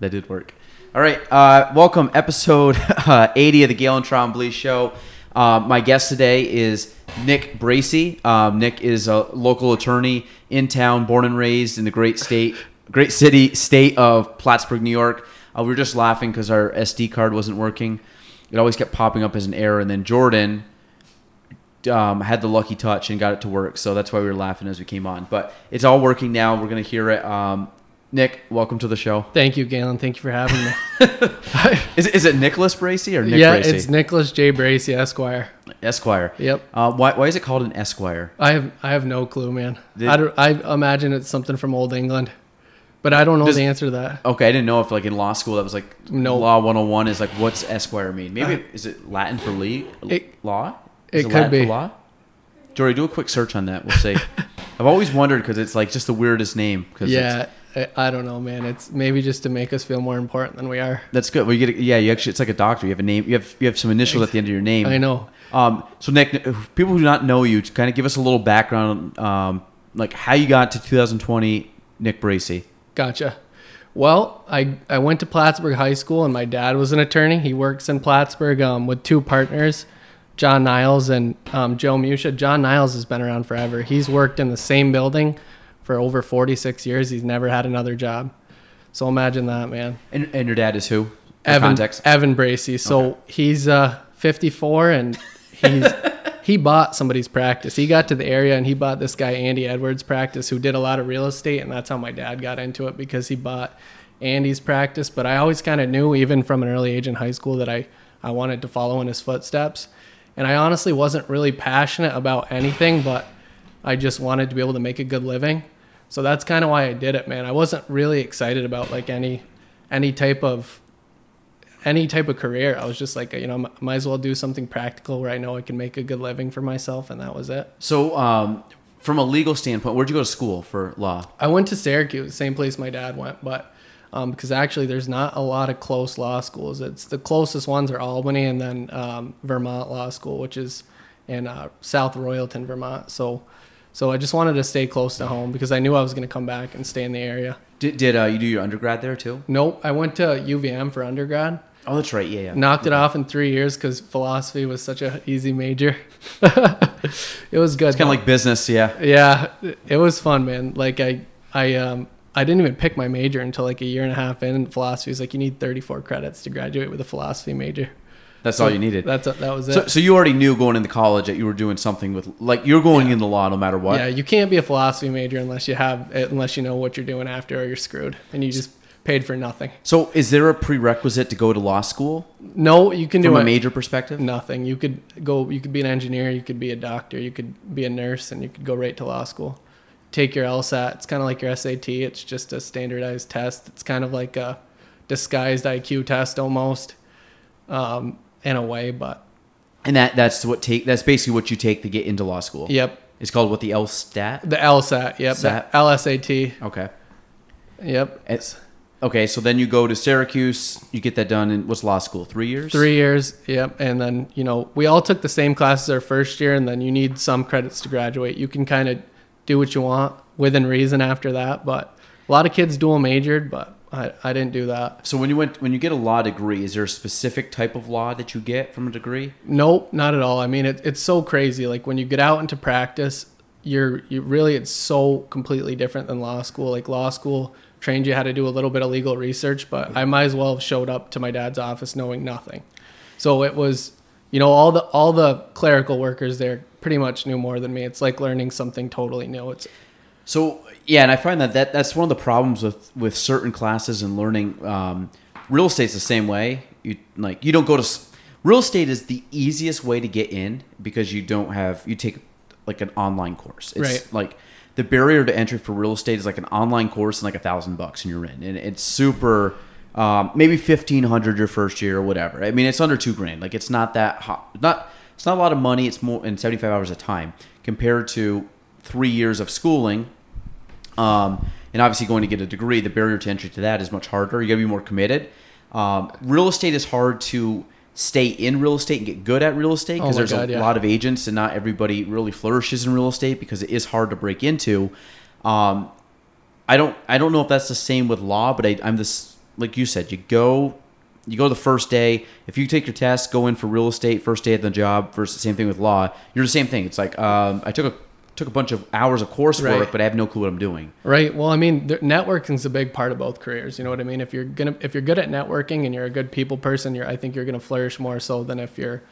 That did work. All right, uh, welcome episode uh, 80 of the Gaelan Trombley Show. Uh, my guest today is Nick Bracy. Um, Nick is a local attorney in town, born and raised in the great state, great city, state of Plattsburgh, New York. Uh, we were just laughing because our SD card wasn't working. It always kept popping up as an error, and then Jordan um, had the lucky touch and got it to work. So that's why we were laughing as we came on. But it's all working now. We're gonna hear it. Um, Nick, welcome to the show. Thank you, Gaelan. Thank you for having me. Is, is it Nicholas Bracy or Nick yeah, Bracy? it's Nicholas J. Bracy, Esquire. Esquire. Yep. Uh, why, why is it called an Esquire? I have I have no clue, man. Did- I, don't, I imagine it's something from Old England, but I don't know Does- the answer to that. Okay, I didn't know if like in law school that was like No. law 101 is like what's Esquire mean? Maybe is it Latin for le- It- law? Is it could Latin be. Law? Jory, do a quick search on that. We'll see. I've always wondered because it's like just the weirdest name. Cause Yeah, I, don't know, man. It's maybe just to make us feel more important than we are. that's good. Well, you get a, yeah, you actually it's like a doctor. You have a name. You have you have some initials at the end of your name. I know. Um, so Nick, people who do not know you, kind of give us a little background, um, like how you got to 2020, Nick Bracy. Gotcha. Well, I, I went to Plattsburgh High School, and my dad was an attorney. He works in Plattsburgh um, with two partners, John Niles and um, Joe Musha. John Niles has been around forever. He's worked in the same building for over 46 years. He's never had another job. So imagine that, man. And, and your dad is who? For Evan context. Evan Bracy. So he's uh 54 and he's he bought somebody's practice. He got to the area and he bought this guy Andy Edwards practice who did a lot of real estate and that's how my dad got into it because he bought Andy's practice, but I always kind of knew even from an early age in high school that I I wanted to follow in his footsteps. And I honestly wasn't really passionate about anything, but I just wanted to be able to make a good living. So that's kind of why I did it, man. I wasn't really excited about like any any type of any type of career. I was just like, you know, might as well do something practical where I know I can make a good living for myself, and that was it. So, um, from a legal standpoint, where'd you go to school for law? I went to Syracuse, same place my dad went, but um, because actually there's not a lot of close law schools. It's the closest ones are Albany and then um, Vermont Law School, which is in uh, South Royalton, Vermont. So, so I just wanted to stay close to home because I knew I was going to come back and stay in the area. Did, did uh, you do your undergrad there too? Nope, I went to UVM for undergrad. Oh, that's right. Yeah, yeah. knocked it off in three years because philosophy was such a easy major. it was good. It's kind of like business. Yeah. yeah, it was fun, man. Like I, I, um, I didn't even pick my major until like a year and a half in. And philosophy is like you need 34 credits to graduate with a philosophy major. That's all you needed. That's that was it. So, so you already knew going into college that you were doing something with, like, you're going Yeah. into law no matter what. yeah, you can't be a philosophy major unless you have unless you know what you're doing after, or you're screwed, and you just paid for nothing. So, is there a prerequisite to go to law school No, you can do from a major perspective? Nothing. You could go. You could be an engineer. You could be a doctor. You could be a nurse, and you could go right to law school. Take your LSAT. It's kind of like your SAT. It's just a standardized test. It's kind of like a disguised IQ test almost, um, in a way. But And that that's what take that's basically what you take to get into law school. yep, It's called what the LSTAT. the LSAT. Yep, Sat. the LSAT. Okay. Yep, It's, okay, so then you go to Syracuse. You get that done in what's law school? Three years. three years. Yep, and then you know we all took the same classes our first year, and then you need some credits to graduate. You can kind of do what you want within reason after that, but a lot of kids dual majored, but I, I didn't do that. So when you went when you get a law degree, is there a specific type of law that you get from a degree? Nope, not at all. I mean, it, it's so crazy. Like when you get out into practice, you're you really it's so completely different than law school. Like law school trained you how to do a little bit of legal research, but I might as well have showed up to my dad's office knowing nothing. So it was, you know, all the all the clerical workers there pretty much knew more than me. It's like learning something totally new. It's So yeah, and I find that, that that's one of the problems with with certain classes and learning. Um, real estate's the same way. You like you don't go to real estate is the easiest way to get in because you don't have you take like an online course. It's Right. like the barrier to entry for real estate is like an online course and like a thousand bucks and you're in, and it's super. Um, maybe fifteen hundred your first year or whatever. I mean, it's under two grand. Like it's not that hot. Not it's not a lot of money. It's more in seventy five hours of time compared to three years of schooling um, and obviously, going to get a degree, the barrier to entry to that is much harder. You got to be more committed. Um, real estate is hard to stay in real estate and get good at real estate Oh because my there's God, a yeah. lot of agents, and not everybody really flourishes in real estate because it is hard to break into. Um, I don't, I don't know if that's the same with law, but I, I'm this, like you said, you go, you go the first day. If you take your test, go in for real estate first day at the job. Versus same thing with law. You're the same thing. It's like um, I took a took a bunch of hours of coursework, Right. but I have no clue what I'm doing. Right. Well, I mean, th- networking's a big part of both careers. You know what I mean? If you're gonna, if you're good at networking and you're a good people person, you're, I think you're gonna flourish more so than if you're,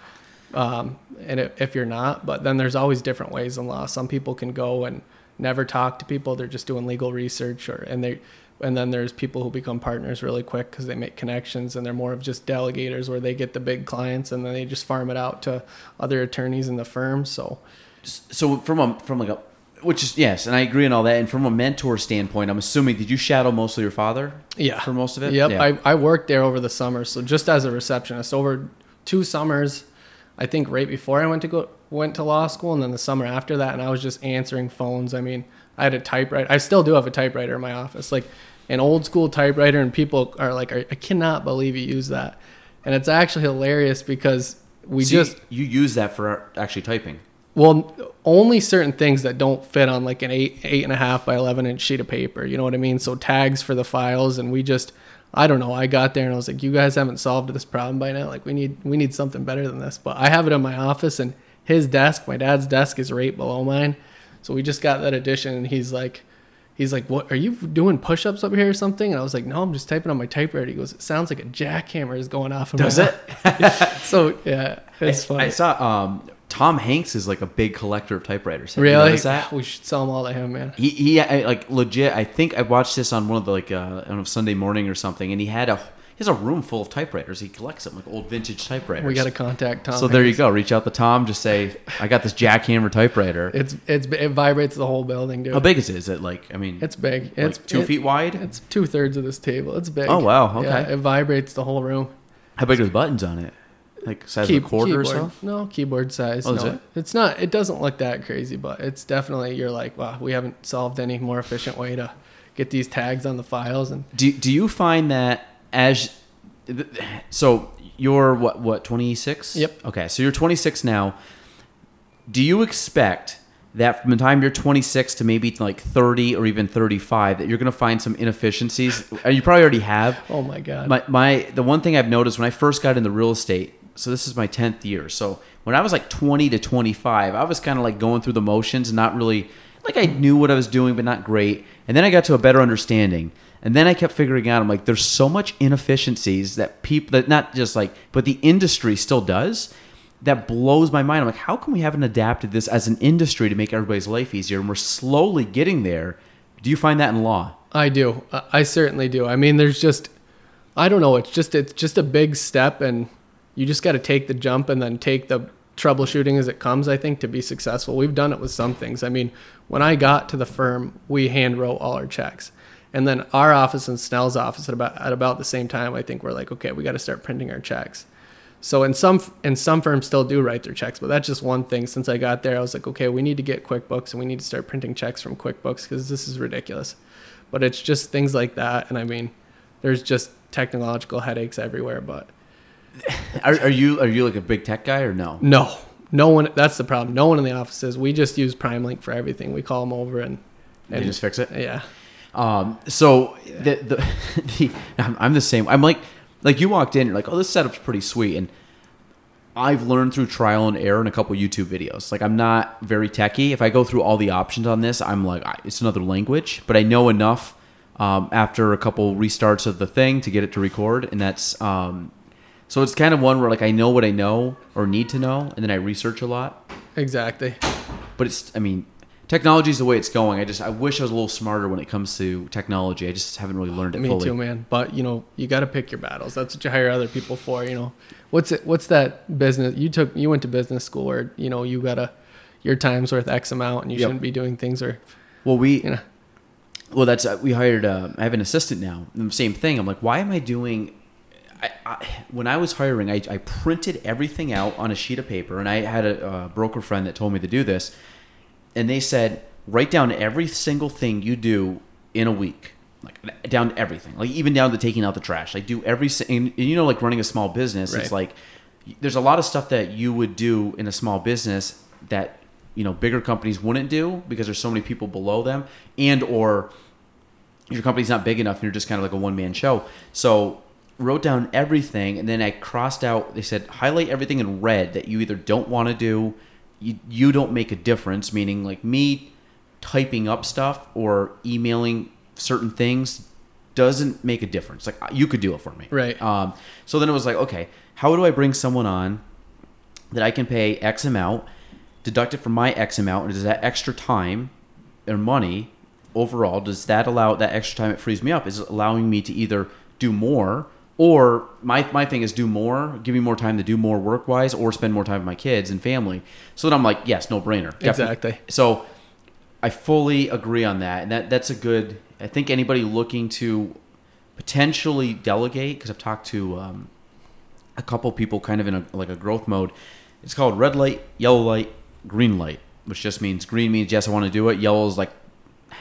um, and if if you're not. But then there's always different ways in law. Some people can go and never talk to people; they're just doing legal research, or and they, and then there's people who become partners really quick because they make connections and they're more of just delegators where they get the big clients and then they just farm it out to other attorneys in the firm. So. So from a from like a which is yes, and I agree on all that. And from a mentor standpoint, I'm assuming did you shadow mostly your father? Yeah. for most of it. Yep. Yeah. I, I worked there over the summer. So just as a receptionist over two summers, I think right before I went to go went to law school and then the summer after that and I was just answering phones. I mean, I had a typewriter. I still do have a typewriter in my office. Like an old school typewriter and people are like I, cannot believe you use that. And it's actually hilarious because we So you- just you use that for actually typing. Well, only certain things that don't fit on like an eight eight and a half by eleven inch sheet of paper. You know what I mean? So tags for the files, and we just, I don't know. I got there and I was like, you guys haven't solved this problem by now. Like we need we need something better than this. But I have it in my office, and his desk, my dad's desk, is right below mine. So we just got that addition, and he's like. He's like, "What are you doing? Push-ups up here or something?" And I was like, "No, I'm just typing on my typewriter." He goes, "It sounds like a jackhammer is going off." In Does my it? so yeah, it's funny. I saw um, Tom Hanks is like a big collector of typewriters. Have really? We should sell them all to him, man. He, he I, like legit. I think I watched this on one of the like uh, I don't know Sunday morning or something, and he had a he has a room full of typewriters. He collects them like old vintage typewriters. We got to contact Tom. So there you go. Reach out to Tom. Just say I got this jackhammer typewriter. It's it's it vibrates the whole building, dude. How big is it? Is it like I mean? It's big. like It's two it- feet wide. It's two thirds of this table. It's big. Oh, wow, Yeah, okay. it vibrates the whole room. How big are the buttons on it? Like size Key- of a quarter or keyboard. so? No keyboard size. Oh, is it? it's not. It doesn't look that crazy, but it's definitely. You're like, wow, we haven't solved any more efficient way to get these tags on the files and Do Do you find that as so you're what what 26? Yep. Okay, so you're 26 now. Do you expect that from the time you're 26 to maybe like 30 or even 35 that you're going to find some inefficiencies? And you probably already have. oh my god. My, my the one thing I've noticed when I first got into real estate, so this is my 10th year. So when I was like 20 to 25, I was kind of like going through the motions not really like I knew what I was doing but not great. And then I got to a better understanding. And then I kept figuring out I'm like there's so much inefficiencies that people that not just like but the industry still does that blows my mind. I'm like how come we haven't adapted this as an industry to make everybody's life easier and we're slowly getting there. Do you find that in law? I do. I I certainly do. I mean, there's just, I don't know. It's just, it's just a big step, and you just got to take the jump and then take the troubleshooting as it comes. I think to be successful. We've done it with some things. I mean, when I got to the firm, we hand wrote all our checks, and then our office and Snell's office at about at about the same time. I think we're like, okay, we got to start printing our checks. So in some in some firms still do write their checks, but that's just one thing. Since I got there, I was like, okay, we need to get QuickBooks and we need to start printing checks from QuickBooks because this is ridiculous. But it's just things like that, and I mean, there's just technological headaches everywhere. But Are, are you are you like a big tech guy or no? no, no one. That's the problem. No one in the office is. We just use PrimeLink for everything. We call them over and They and just fix it. yeah. Um, so the, the, the I'm, I'm the same. I'm like, like you walked in, you're like, oh, this setup's pretty sweet, and I've learned through trial and error in a couple YouTube videos. Like I'm not very techy. If I go through all the options on this, I'm like, it's another language, but I know enough um, after a couple restarts of the thing to get it to record, and that's um, so it's kind of one where like I know what I know or need to know, and then I research a lot. Exactly. But it's, I mean, technology is the way it's going. I just I wish I was a little smarter when it comes to technology. I just haven't really learned it Me fully. too, man. But you know, you got to pick your battles. That's what you hire other people for. You know, what's it? What's that business? You took you went to business school where you know you gotta your time's worth X amount, and you Yep. shouldn't be doing things or Well, we you know. well that's uh, we hired. Uh, I have an assistant now. And the same thing. I'm like, why am I doing? I, I, when I was hiring, I, I printed everything out on a sheet of paper, and I had a, uh broker friend that told me to do this, and they said write down every single thing you do in a week, like down to everything, like even down to taking out the trash. Like do every and, and you know, like running a small business, it's like there's a lot of stuff that you would do in a small business that you know bigger companies wouldn't do because there's so many people below them, and or your company's not big enough and you're just kind of like a one man show. So wrote down everything and then I crossed out they said highlight everything in red that you either don't want to do, you, you don't make a difference, meaning like me typing up stuff or emailing certain things doesn't make a difference. Like you could do it for me. Right. Um, so then it was like, okay, how do I bring someone on that I can pay X amount, deduct it from my X amount, and does that extra time or money overall, does that allow that extra time it frees me up? Is it allowing me to either do more or my, my thing is do more, give me more time to do more work wise or spend more time with my kids and family. So then I'm like, yes, no brainer. Exactly. So I fully agree on that. And that, that's a good, I think anybody looking to potentially delegate, because I've talked to um, a couple people kind of in a, like a growth mode. It's called red light, yellow light, green light, which just means green means yes, I want to do it. Yellow is like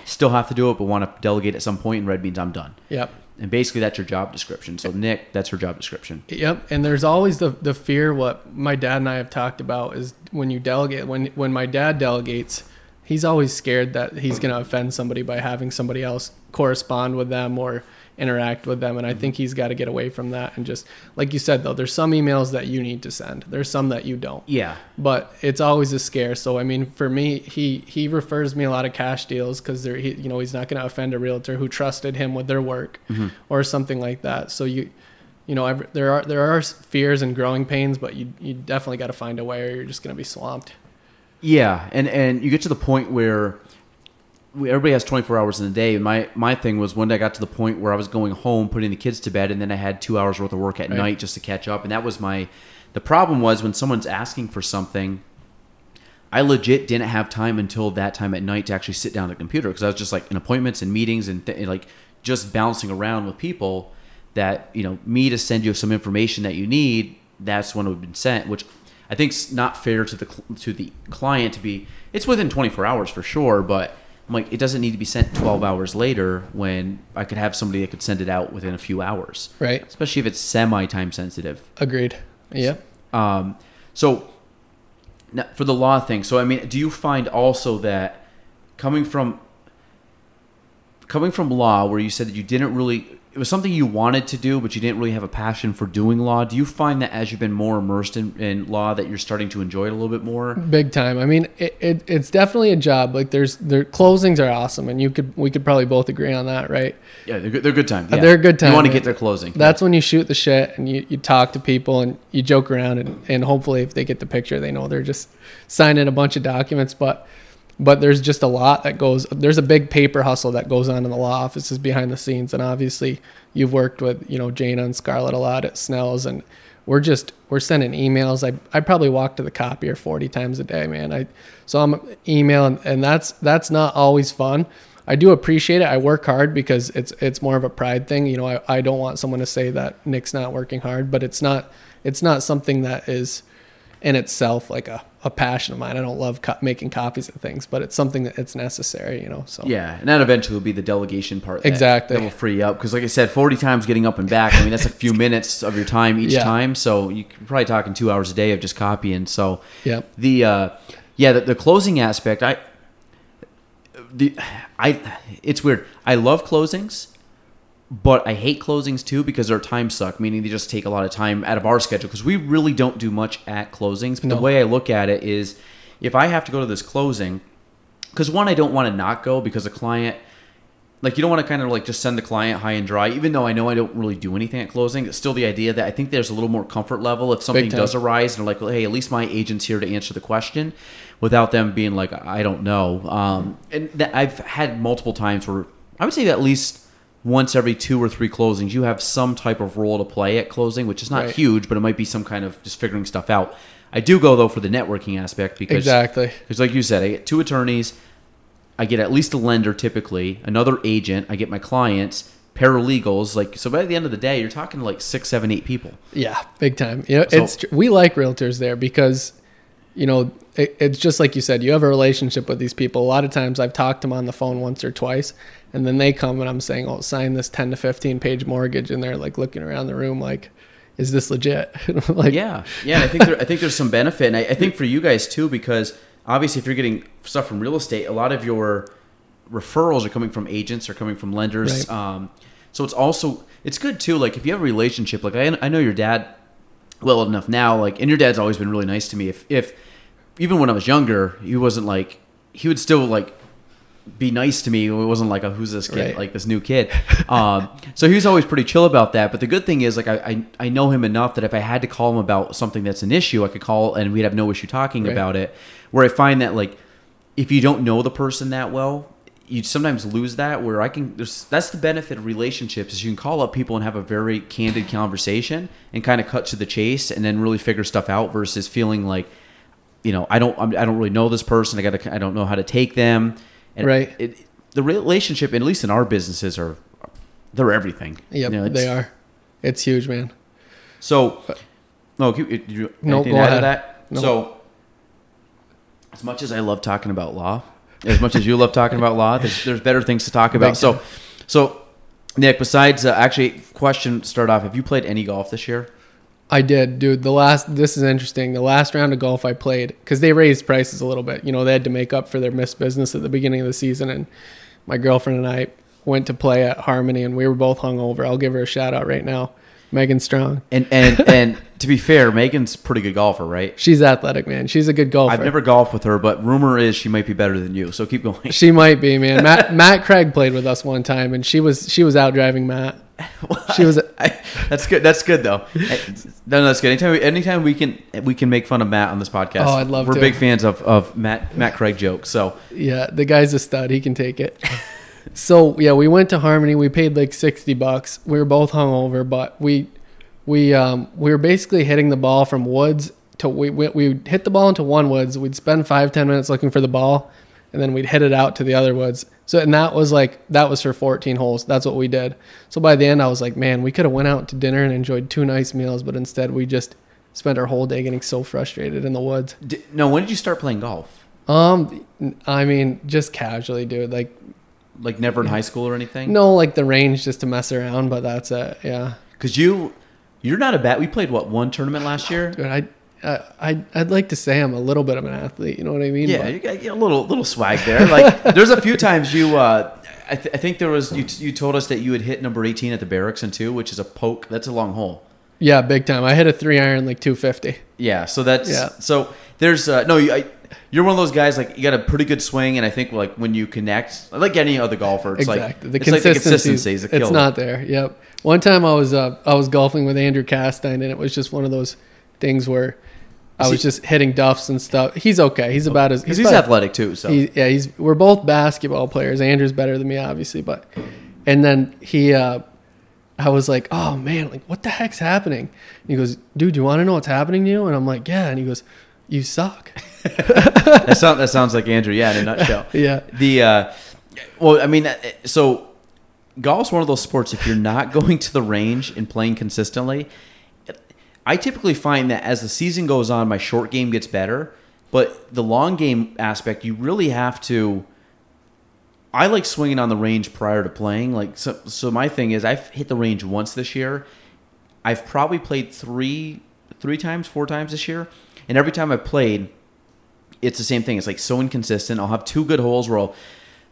still have to do it, but want to delegate at some point, and red means I'm done. Yep. And basically, that's your job description. So Nick, that's her job description. Yep, and there's always the the fear. What my dad and I have talked about is when you delegate. When when my dad delegates, he's always scared that he's going to offend somebody by having somebody else correspond with them or interact with them. And I mm-hmm. think he's got to get away from that and just like you said though, there's some emails that you need to send. There's some that you don't. Yeah. But it's always a scare. So I mean, for me, he he refers me a lot of cash deals because they're he, you know he's not going to offend a realtor who trusted him with their work mm-hmm. or something like that. So you you know there are there are fears and growing pains, but you you definitely got to find a way or you're just going to be swamped. Yeah, and and you get to the point where everybody has 24 hours in a day. My my thing was one day I got to the point where I was going home, putting the kids to bed, and then I had two hours worth of work at Right. night just to catch up. And that was my. The problem was when someone's asking for something, I legit didn't have time until that time at night to actually sit down at the computer because I was just like in appointments and meetings and th- like just bouncing around with people. That you know, me to send you some information that you need. That's when it would have been sent, which I think it's not fair to the to the client to be. It's within 24 hours for sure, but I'm like, it doesn't need to be sent 12 hours later when I could have somebody that could send it out within a few hours, Right. especially if it's semi time sensitive. Agreed. Yeah. Um, so now, for the law thing, so I mean, do you find also that coming from coming from law, where you said that you didn't really, it was something you wanted to do, but you didn't really have a passion for doing law. Do you find that as you've been more immersed in, in law, that you're starting to enjoy it a little bit more? Big time. I mean, it, it, it's definitely a job. Like there's their closings are awesome, and you could we could probably both agree on that, right? Yeah, they're good, they're good time. Uh, yeah. They're a good time. You want to get their closing. That's when you shoot the shit and you, you talk to people and you joke around and, and hopefully if they get the picture they know they're just signing a bunch of documents but but there's just a lot that goes there's a big paper hustle that goes on in the law offices behind the scenes. And obviously you've worked with you know Jana and Scarlett a lot at Snell's. And we're just we're sending emails. I, I probably walk to the copier 40 times a day man. I so I'm emailing and that's that's not always fun. I do appreciate it. I work hard because it's it's more of a pride thing. You know, I, I don't want someone to say that Nick's not working hard, but it's not it's not something that is in itself like a, a passion of mine. I don't love co- making copies of things, but it's something that it's necessary. You know, so Yeah, and that eventually will be the delegation part. That, Exactly. That will free up because, like I said, forty times getting up and back. I mean, that's a few minutes of your time each Yeah. time. So you're probably talking two hours a day of just copying. So yeah, the uh, yeah, the, the closing aspect. I the I it's weird. I love closings. But I hate closings too because they're time suck, meaning they just take a lot of time out of our schedule because we really don't do much at closings. But No. the way I look at it is if I have to go to this closing, because one, I don't want to not go because a client like you don't want to kind of like just send the client high and dry. Even though I know I don't really do anything at closing, it's still the idea that I think there's a little more comfort level if something does arise and they're like, well, hey, at least my agent's here to answer the question, without them being like, I don't know. Um, and that I've had multiple times where I would say at least once every two or three closings, you have some type of role to play at closing, which is not Right. huge, but it might be some kind of just figuring stuff out. I do go though for the networking aspect because Exactly. because, like you said, I get two attorneys. I get at least a lender typically, another agent. I get my clients, paralegals. Like so, by the end of the day, you're talking to like six, seven, eight people. Yeah, big time. You know, So- it's we like realtors there because, you know, it, it's just like you said. You have a relationship with these people. A lot of times, I've talked to them on the phone once or twice, and then they come and I'm saying, "Oh, sign this ten to fifteen page mortgage," and they're like looking around the room like, "Is this legit?" like, Yeah, yeah. I think there, I think there's some benefit, and I, I think for you guys too, because obviously, if you're getting stuff from real estate, a lot of your referrals are coming from agents or coming from lenders. Right. Um, so it's also it's good too. Like if you have a relationship, like I, I know your dad well enough now, like and your dad's always been really nice to me. If if even when I was younger, he wasn't like he would still like be nice to me. It wasn't like a who's this kid, Right. like this new kid. Um, so he was always pretty chill about that. But the good thing is, like, I, I I know him enough that if I had to call him about something that's an issue, I could call and we'd have no issue talking Right. about it. Where I find that like if you don't know the person that well, you sometimes lose that. Where I can, there's, that's the benefit of relationships is you can call up people and have a very candid conversation and kind of cut to the chase and then really figure stuff out versus feeling like you know I don't I'm, I don't really know this person. I got to I don't know how to take them. And Right. It, the relationship, at least in our businesses, are they're everything. Yep, You know, they are. It's huge, man. So, no, keep- did you No, go ahead. that? No. So, as much as I love talking about law, as much as you love talking about law, there's, there's better things to talk about. Big So, time. so Nick, besides uh, actually, question start off. Have you played any golf this year? I did, dude. The last, this is interesting. The last round of golf I played, because they raised prices a little bit. You know, they had to make up for their missed business at the beginning of the season. And my girlfriend and I went to play at Harmony, and we were both hungover. I'll give her a shout out right now. Megan Strong. And and and to be fair, Megan's a pretty good golfer, right? She's athletic, man. She's a good golfer. I've never golfed with her, but rumor is she might be better than you. So keep going. She might be, man. Matt Matt Craig played with us one time, and she was she was out driving Matt. She was I, that's good. That's good though. No, no, that's good. Anytime, we, anytime we can, we can make fun of Matt on this podcast. Oh, I'd love We're to. big fans of, of Matt Matt Craig jokes. So Yeah, the guy's a stud. He can take it. so yeah, we went to Harmony. We paid like sixty bucks. We were both hungover, but we we um we were basically hitting the ball from woods to we we we'd hit the ball into one woods. We'd spend five ten minutes looking for the ball, and then we'd hit it out to the other woods. So and that was like that was for fourteen holes. That's what we did. So by the end, I was like, man, we could have went out to dinner and enjoyed two nice meals, but instead we just spent our whole day getting so frustrated in the woods. D- no, when did you start playing golf? Um, I mean, just casually, dude. Like Like never in high school or anything? No, like the range just to mess around, but that's it. Yeah, because you you're not a bat. We played what one tournament last year? dude, I, I, I'd, I'd like to say I'm a little bit of an athlete. You know what I mean? Yeah, But- you got, a little little swag there. Like there's a few times you. Uh, I, th- I think there was you. You told us that you had hit number 18 at the barracks and two, which is a poke. That's a long hole. yeah, big time. I hit a three iron like 250. Yeah, so that's Yeah. so there's uh, no I, you're one of those guys like you got a pretty good swing and I think like when you connect like any other golfer it's exactly. like the it's like the consistency. is a it's not there. Yep. One time I was uh, I was golfing with Andrew Castine, and it was just one of those things where I was just hitting duffs and stuff. He's okay. He's about as because he's about- athletic too. So He, yeah, he's we're both basketball players. Andrew's better than me, obviously, but and then he, uh, I was like, oh man, like what the heck's happening? And he goes, dude, do you want to know what's happening to you? And I'm like, yeah. And he goes, you suck. that sounds that sounds like Andrew. Yeah, in a nutshell. yeah, The uh, well, I mean, uh, so golf's one of those sports. If you're not going to the range and playing consistently, I typically find that as the season goes on, my short game gets better. But the long game aspect, you really have to. I like swinging on the range prior to playing. Like so, so my thing is, I've hit the range once this year. I've probably played three, three times, four times this year, and every time I've played, it's the same thing. It's like so inconsistent. I'll have two good holes where I'll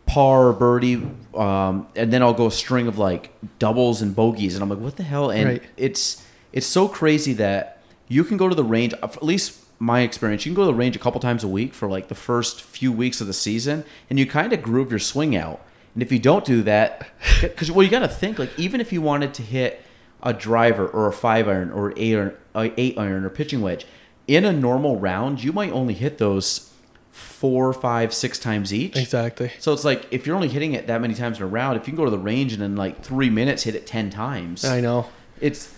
par, birdie, um, and then I'll go a string of like doubles and bogeys, and I'm like, what the hell? And Right. it's it's so crazy that you can go to the range. At least my experience, you can go to the range a couple times a week for like the first few weeks of the season, and you kind of groove your swing out. And if you don't do that, because well, you got to think like even if you wanted to hit a driver or a five iron or eight iron, uh, eight iron or pitching wedge in a normal round, you might only hit those four, five, six times each. Exactly. So it's like if you're only hitting it that many times in a round, if you can go to the range and in like three minutes hit it ten times, I know. it's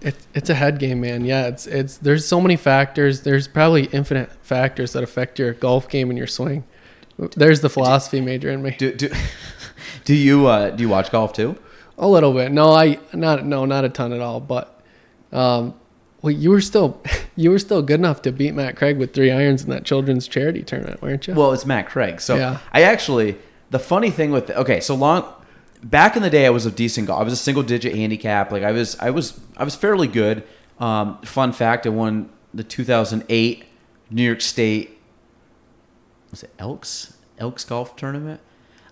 It's it's a head game, man. Yeah, it's it's there's so many factors. There's probably infinite factors that affect your golf game and your swing. There's the philosophy major in me. do do, do you uh, do you watch golf too? A little bit. No, I not no, not a ton at all. But um, well, you were still you were still good enough to beat Matt Craig with three irons in that children's charity tournament, weren't you? Well, it's Matt Craig. So Yeah. I actually the funny thing with okay, so long back in the day I was a decent golf. I was a single digit handicap. Like I was I was I was fairly good. Um, fun fact, I won the 2008 New York State was it Elks Elks golf tournament?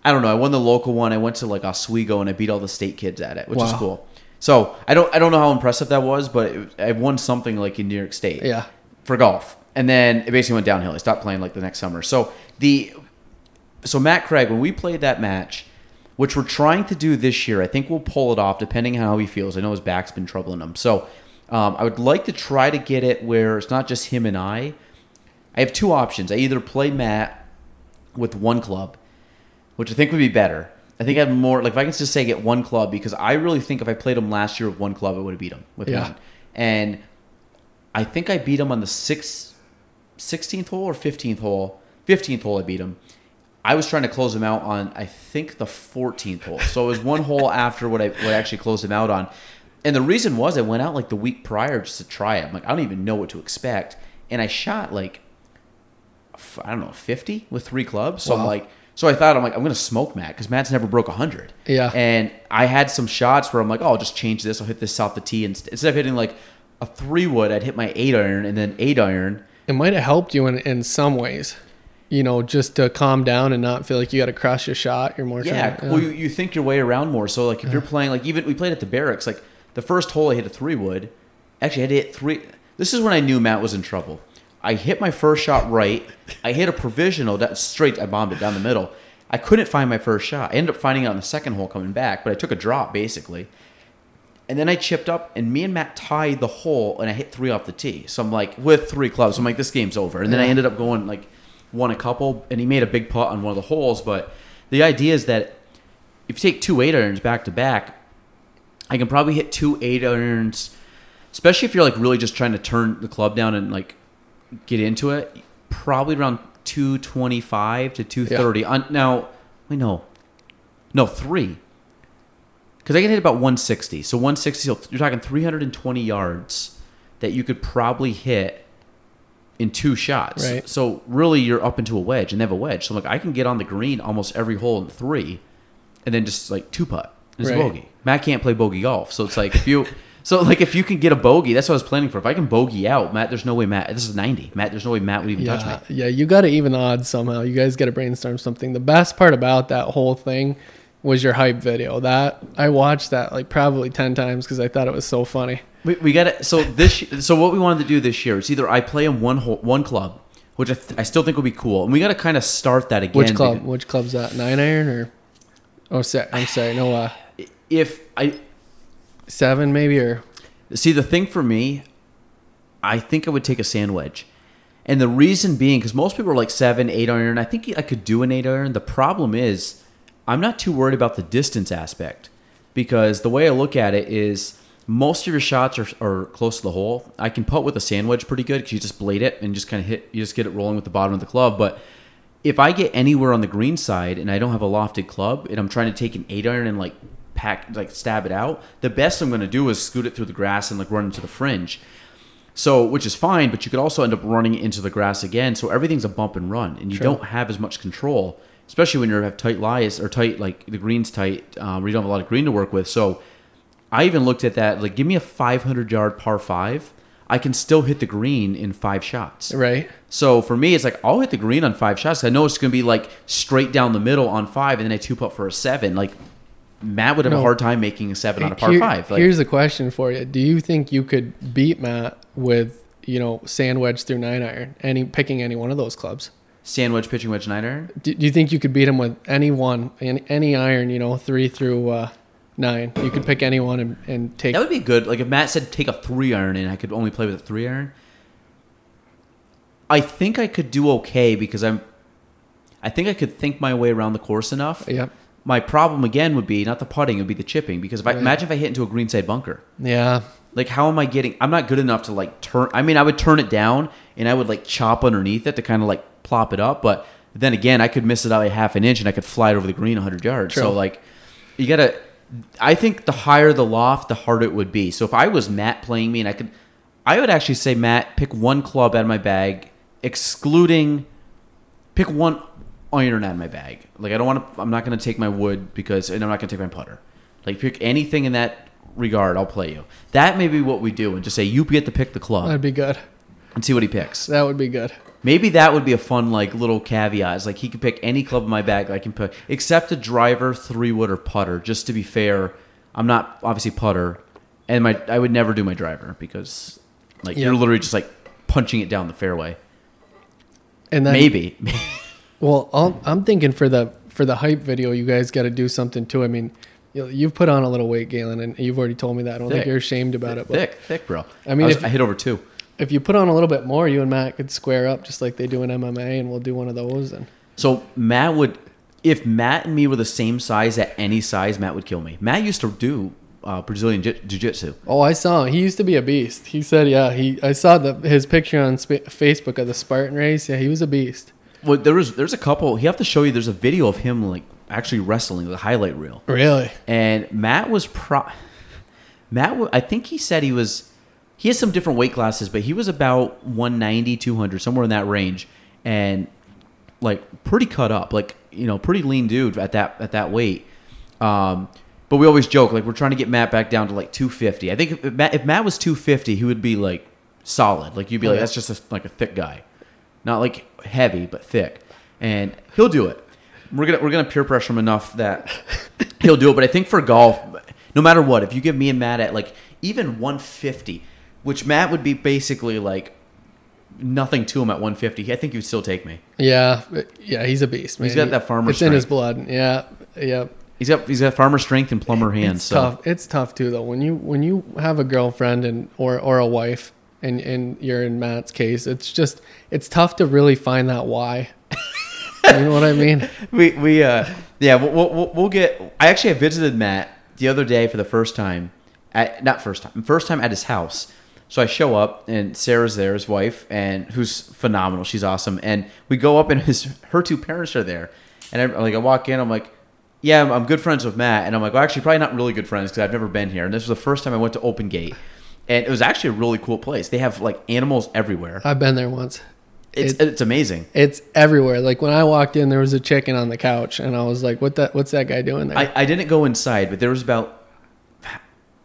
I don't know. I won the local one. I went to like Oswego and I beat all the state kids at it, which is cool. So I don't I don't know how impressive that was, but it, I won something like in New York State yeah. for golf. And then it basically went downhill. I stopped playing like the next summer. So the so Matt Craig, when we played that match, which we're trying to do this year, I think we'll pull it off depending on how he feels. I know his back's been troubling him. So um, I would like to try to get it where it's not just him and I. I have two options. I either play Matt with one club, which I think would be better. I think I have more like if I can just say get one club because I really think if I played him last year with one club, I would have beat him with Yeah. one. And I think I beat him on the sixth, 16th hole or 15th hole. 15th hole, I beat him. I was trying to close him out on, I think, the 14th hole. So it was one hole after what I, what I actually closed him out on. And the reason was I went out like the week prior just to try it. I'm like, I don't even know what to expect. And I shot like, I don't know, 50 with three clubs. So I'm like, so I thought, I'm like, I'm going to smoke Matt because Matt's never broke 100. Yeah. And I had some shots where I'm like, oh, I'll just change this. I'll hit this off the tee. And instead of hitting like a three wood, I'd hit my eight iron and then eight iron. It might have helped you in in some ways. You know, just to calm down and not feel like you got to crush your shot. You're more Yeah, trying. well, you, you think your way around more. So like if you're playing like even we played at the barracks. Like the first hole, I hit a three wood. Actually, I had to hit three. This is when I knew Matt was in trouble. I hit my first shot right. I hit a provisional that straight. I bombed it down the middle. I couldn't find my first shot. I ended up finding it on the second hole coming back, but I took a drop basically. And then I chipped up, and me and Matt tied the hole, and I hit three off the tee. So I'm like, with three clubs, I'm like, this game's over. And then I ended up going like, won a couple, and he made a big putt on one of the holes. But the idea is that if you take two eight irons back to back, I can probably hit two eight irons, especially if you're like really just trying to turn the club down and like get into it. Probably around two twenty five to two thirty. On now, wait no, no three, because I can hit about one sixty. So one sixty, so you're talking three hundred and twenty yards that you could probably hit in two shots. Right. So really, you're up into a wedge, and they have a wedge. So like, I can get on the green almost every hole in three, and then just like two putt. It's Right. bogey. Matt can't play bogey golf, so it's like if you. So like if you can get a bogey, that's what I was planning for. If I can bogey out, Matt, there's no way Matt. This is ninety. Matt, there's no way Matt would even touch Yeah, me. yeah, you got to even odds somehow. You guys got to brainstorm something. The best part about that whole thing was your hype video. That I watched that like probably ten times because I thought it was so funny. We, we got to so this so what we wanted to do this year is either I play in one hole, one club, which I, th- I still think would be cool, and we got to kind of start that again. Which club? because Which club's that? Nine iron or? Oh, se- I'm sorry. No, uh, If I seven maybe or See, the thing for me, I think I would take a sand wedge. And the reason being, because most people are like seven, eight iron. I think I could do an eight iron. The problem is, I'm not too worried about the distance aspect because the way I look at it is most of your shots are, are close to the hole. I can putt with a sand wedge pretty good because you just blade it and just kind of hit, you just get it rolling with the bottom of the club. But if I get anywhere on the green side and I don't have a lofted club and I'm trying to take an eight iron and like pack, like stab it out, the best I'm going to do is scoot it through the grass and like run into the fringe. So, which is fine, but you could also end up running into the grass again. So everything's a bump and run, and you Sure. don't have as much control, especially when you have tight lies or tight like the green's tight, um, where you don't have a lot of green to work with. So, I even looked at that like, give me a 500 yard par five, I can still hit the green in five shots. right? So for me, it's like I'll hit the green on five shots. I know it's going to be like straight down the middle on five, and then I two putt for a seven. Like Matt would have a hard time making a seven on a par Here- five. Like, here's a question for you: Do you think you could beat Matt with you know sand wedge through nine iron? Any picking any one of those clubs? Sand wedge, pitching wedge, nine iron. Do, do you think you could beat him with any one, any, any iron? You know, three through uh, nine. You could pick any one and, and take. That would be good. Like if Matt said take a three iron and I could only play with a three iron. I think I could do okay because I'm. I think I could think my way around the course enough. Yep. My problem again would be not the putting; it would be the chipping. Because if I Right. imagine if I hit into a greenside bunker, Yeah. like how am I getting? I'm not good enough to like turn. I mean, I would turn it down and I would like chop underneath it to kind of like plop it up. But then again, I could miss it out a half an inch and I could fly it over the green 100 yards. So like, you gotta. I think the higher the loft, the harder it would be. So if I was Matt playing me and I could, I would actually say Matt pick one club out of my bag, excluding, pick one iron out of my bag. Like I don't want to. I'm not going to take my wood because, and I'm not going to take my putter. Like pick anything in that regard, I'll play you. That may be what we do, and just say you get to pick the club That'd be good. and see what he picks. That would be good. Maybe that would be a fun like little caveat. Is like he could pick any club in my bag I can pick, except a driver, three wood, or putter. Just to be fair, I'm not obviously putter, and my I would never do my driver because like Yeah. you're literally just like punching it down the fairway. And then Maybe. Well, I'll, I'm thinking for the for the hype video, you guys got to do something too. I mean, you you've put on a little weight, Gaelan, and you've already told me that. I don't Thick. think you're ashamed about it. But thick, thick, bro. I mean, was- if- I hit over two. if you put on a little bit more, you and Matt could square up just like they do in MMA, and we'll do one of those. And So Matt would, if Matt and me were the same size at any size, Matt would kill me. Matt used to do uh, Brazilian jiu- jiu-jitsu. oh, I saw him. He used to be a beast. He said, yeah, he. I saw the his picture on sp- Facebook of the Spartan race. Yeah, he was a beast. Well, there was there's a couple. He have to show you. There's a video of him like actually wrestling, the highlight reel. Really? And Matt was pro. Matt, I think he said he was. He has some different weight classes, but he was about 190, 200, somewhere in that range, and like pretty cut up, like you know, pretty lean dude at that at that weight. Um, but we always joke like we're trying to get Matt back down to like 250. I think if Matt, if Matt was 250, he would be like solid. Like you'd be like, Yeah. that's just a, like a thick guy, not like heavy but thick, and he'll do it. We're gonna we're gonna peer pressure him enough that he'll do it. But I think for golf, no matter what, if you give me and Matt at like even 150, which Matt would be basically like nothing to him at 150, I think he would still take me. Yeah, yeah. He's a beast, man. He's got that farmer It's in his blood. Yeah, yeah. He's got he's got farmer strength and plumber hands. It's so tough. It's tough too, though. When you when you have a girlfriend and or or a wife, and and you're in Matt's case, it's just it's tough to really find that why. you know what I mean? we we uh yeah we'll, we'll, we'll get. I actually visited Matt the other day for the first time at not first time first time at his house. So I show up and Sarah's there, his wife, and who's phenomenal. She's awesome. And we go up and his her two parents are there. And I like I walk in, I'm like, yeah, I'm good friends with Matt. And I'm like, well, actually, probably not really good friends because I've never been here. And this was the first time I went to Open Gate, and it was actually a really cool place. They have like animals everywhere. I've been there once. It's It- it's amazing. It's everywhere. Like when I walked in, there was a chicken on the couch, and I was like, "What that? What's that guy doing there?" I, I didn't go inside, but there was about.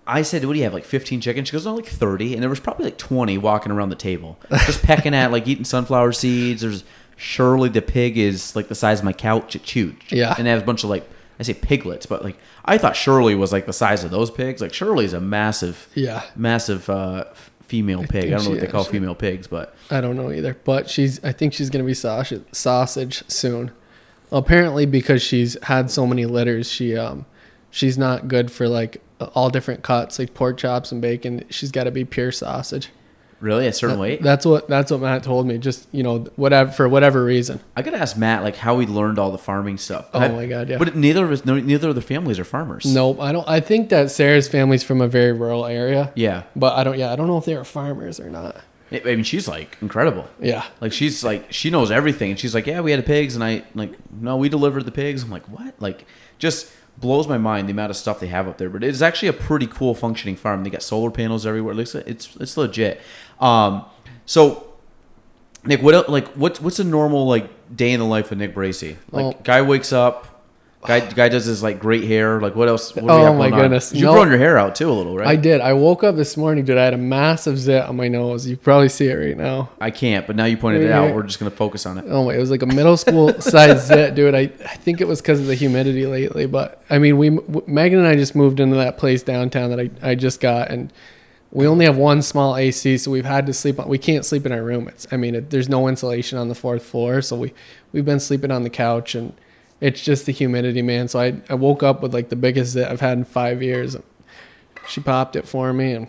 I said, "What do you have? Like 15 chickens?" She goes, "No, like 30." And there was probably like 20 walking around the table, just pecking at, like eating sunflower seeds. There's Shirley the pig is like the size of my couch It's huge. Yeah. and they have a bunch of like I say piglets, but like I thought Shirley was like the size of those pigs. Like Shirley's a massive, yeah, massive uh, female pig. I, think don't know what they call female pigs, but I don't know either. But she's. I think she's gonna be sausage sausage soon. Apparently, because she's had so many litters, she um, she's not good for like all different cuts, like pork chops and bacon. She's got to be pure sausage. Really a certain That- weight. That's what that's what Matt told me. Just you know, whatever for whatever reason. I gotta ask Matt like how he learned all the farming stuff. Oh I- my God, yeah. But neither of us, no, neither of the families are farmers. Nope, I don't. I think that Sarah's family's from a very rural area. Yeah. But I don't. Yeah, I don't know if they were farmers or not. I I mean, she's like incredible. Yeah. Like she's like she knows everything, and she's like, yeah, we had pigs, and I like no, we delivered the pigs. I'm like, what? Like, just blows my mind the amount of stuff they have up there. But it's actually a pretty cool functioning farm. They got solar panels everywhere. It looks it's it's legit. Um, so Nick, what like what's what's a normal like day in the life of Nick Bracy? Like, Oh. guy wakes up. Guy, guy does his like great hair. Like what else? What Oh have my goodness. You've No. grown your hair out too a little, right? I did. I woke up this morning, dude. I had a massive zit on my nose. You probably see it right now. I can't, but now you pointed it Yeah. out. We're just gonna focus on it. Oh my! It was like a middle school size zit, dude. I, I think it was because of the humidity lately. But I mean, we Megan and I just moved into that place downtown that I, I just got, and we only have one small AC, so we've had to sleep on. We can't sleep in our room. It's I mean, it, there's no insulation on the fourth floor, so we we've been sleeping on the couch, and it's just the humidity, man. So I I woke up with like the biggest zit I've had in five years. She popped it for me, and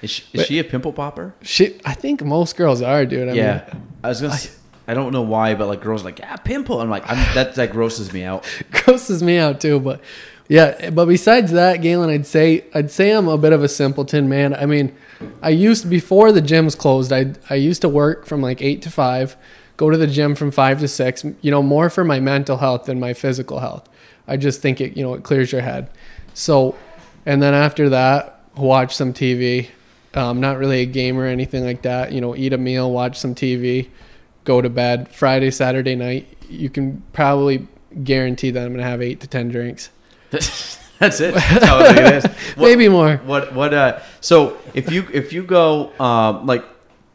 Is she, is she a pimple popper? she. I think most girls are, dude. I yeah, mean, I was gonna. I, I don't know why, but like girls are like yeah pimple. I'm like I'm, that that grosses me out. grosses me out too. But yeah, but besides that, Gaelan, I'd say I'd say I'm a bit of a simpleton, man. I mean, I used before the gyms closed. I I used to work from like eight to five, go to the gym from five to six. You know, more for my mental health than my physical health. I just think it you know it clears your head. So, and then after that, watch some TV. Um, not really a gamer or anything like that. You know, eat a meal, watch some TV, go to bed. Friday, Saturday night, you can probably guarantee that I'm gonna have eight to ten drinks. That's it. That's how it is. What, Maybe more. What what uh? So if you if you go um like,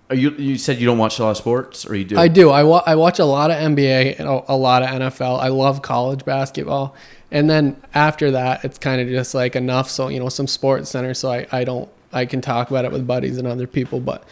are you you said you don't watch a lot of sports or you do? I do. I, wa- I watch a lot of NBA and a, a lot of NFL. I love college basketball. And then after that, it's kind of just like enough. So, you know, some sports center. So I, I don't, I can talk about it with buddies and other people, but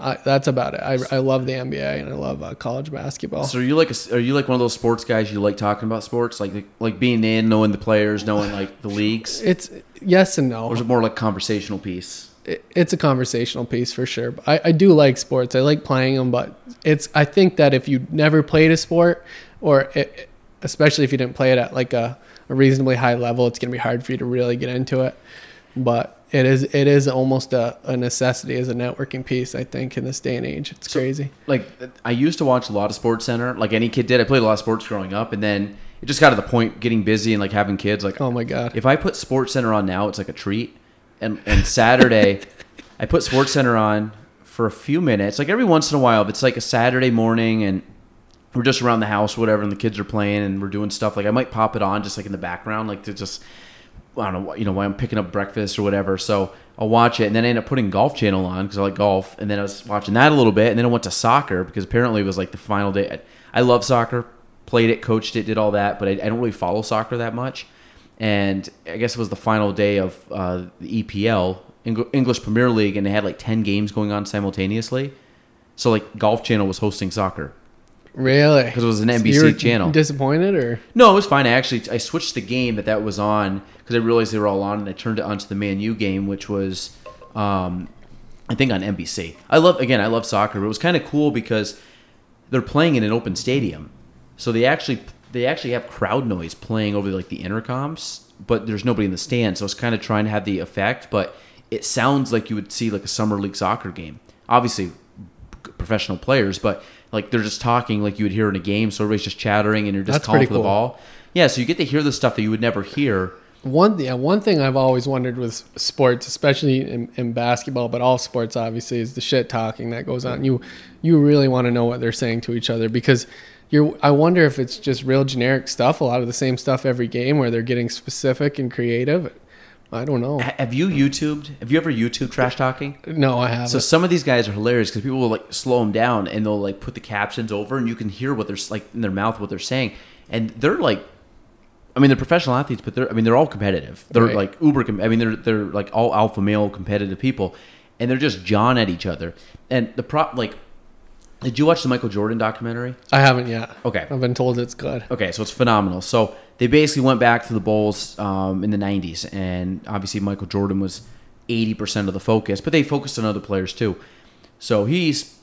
I, that's about it. I, I love the NBA and I love uh, college basketball. So are you like a, are you like one of those sports guys you like talking about sports like like being in knowing the players knowing like the leagues It's yes and no. or is it more like conversational piece? it- it's a conversational piece for sure. But I, I do like sports. I like playing them, but it's I think that if you never played a sport, or it, especially if you didn't play it at like a, a reasonably high level, it's gonna be hard for you to really get into it. But it is it is almost a, a necessity as a networking piece. I think in this day and age, it's crazy. Like I used to watch a lot of Sports Center, like any kid did. I played a lot of sports growing up, and then it just got to the point getting busy and like having kids. Like Oh my god, if I put Sports Center on now, it's like a treat. And and Saturday, I put Sports Center on for a few minutes, like every once in a while. If it's like a Saturday morning and we're just around the house, whatever, and the kids are playing and we're doing stuff, like I might pop it on just like in the background, like to just I don't know, you know, why I'm picking up breakfast or whatever. So I'll watch it, and then I end up putting Golf Channel on because I like golf, and then I was watching that a little bit, and then I went to soccer because apparently it was like the final day. I love soccer, played it, coached it, did all that, but I, I don't really follow soccer that much. And I guess it was the final day of uh, the EPL, Eng- English Premier League, and they had like ten games going on simultaneously. So like Golf Channel was hosting soccer. Really? Because it was an So NBC you were channel. Disappointed or No, it was fine. I actually I switched the game that that was on because I realized they were all on, and I turned it onto the Man U game, which was, um, I think on NBC. I love again, I love soccer. But it was kind of cool because they're playing in an open stadium, so they actually they actually have crowd noise playing over like the intercoms, but there's nobody in the stands. So it's kind of trying to have the effect, but it sounds like you would see like a summer league soccer game. Obviously, professional players, but like they're just talking like you would hear in a game. So everybody's just chattering and you're just That's calling for the ball. Yeah, so you get to hear the stuff that you would never hear. One yeah, one thing I've always wondered with sports, especially in, in basketball, but all sports obviously, is the shit talking that goes on. You you really want to know what they're saying to each other because you're. I wonder if it's just real generic stuff, a lot of the same stuff every game, where they're getting specific and creative. I don't know. Have you YouTubed? Have you ever YouTube trash talking? No, I haven't. So some of these guys are hilarious because people will like slow them down and they'll like put the captions over and you can hear what they're like in their mouth what they're saying and they're like, I mean they're professional athletes but they're I mean they're all competitive. They're Right. like uber. Com- I mean they're they're like all alpha male competitive people and they're just jawing at each other. And the prop like, did you watch the Michael Jordan documentary? I haven't yet. Okay. I've been told it's good. Okay, so it's phenomenal. So they basically went back to the Bulls um, in the '90s, and obviously Michael Jordan was 80% of the focus, but they focused on other players too. So he's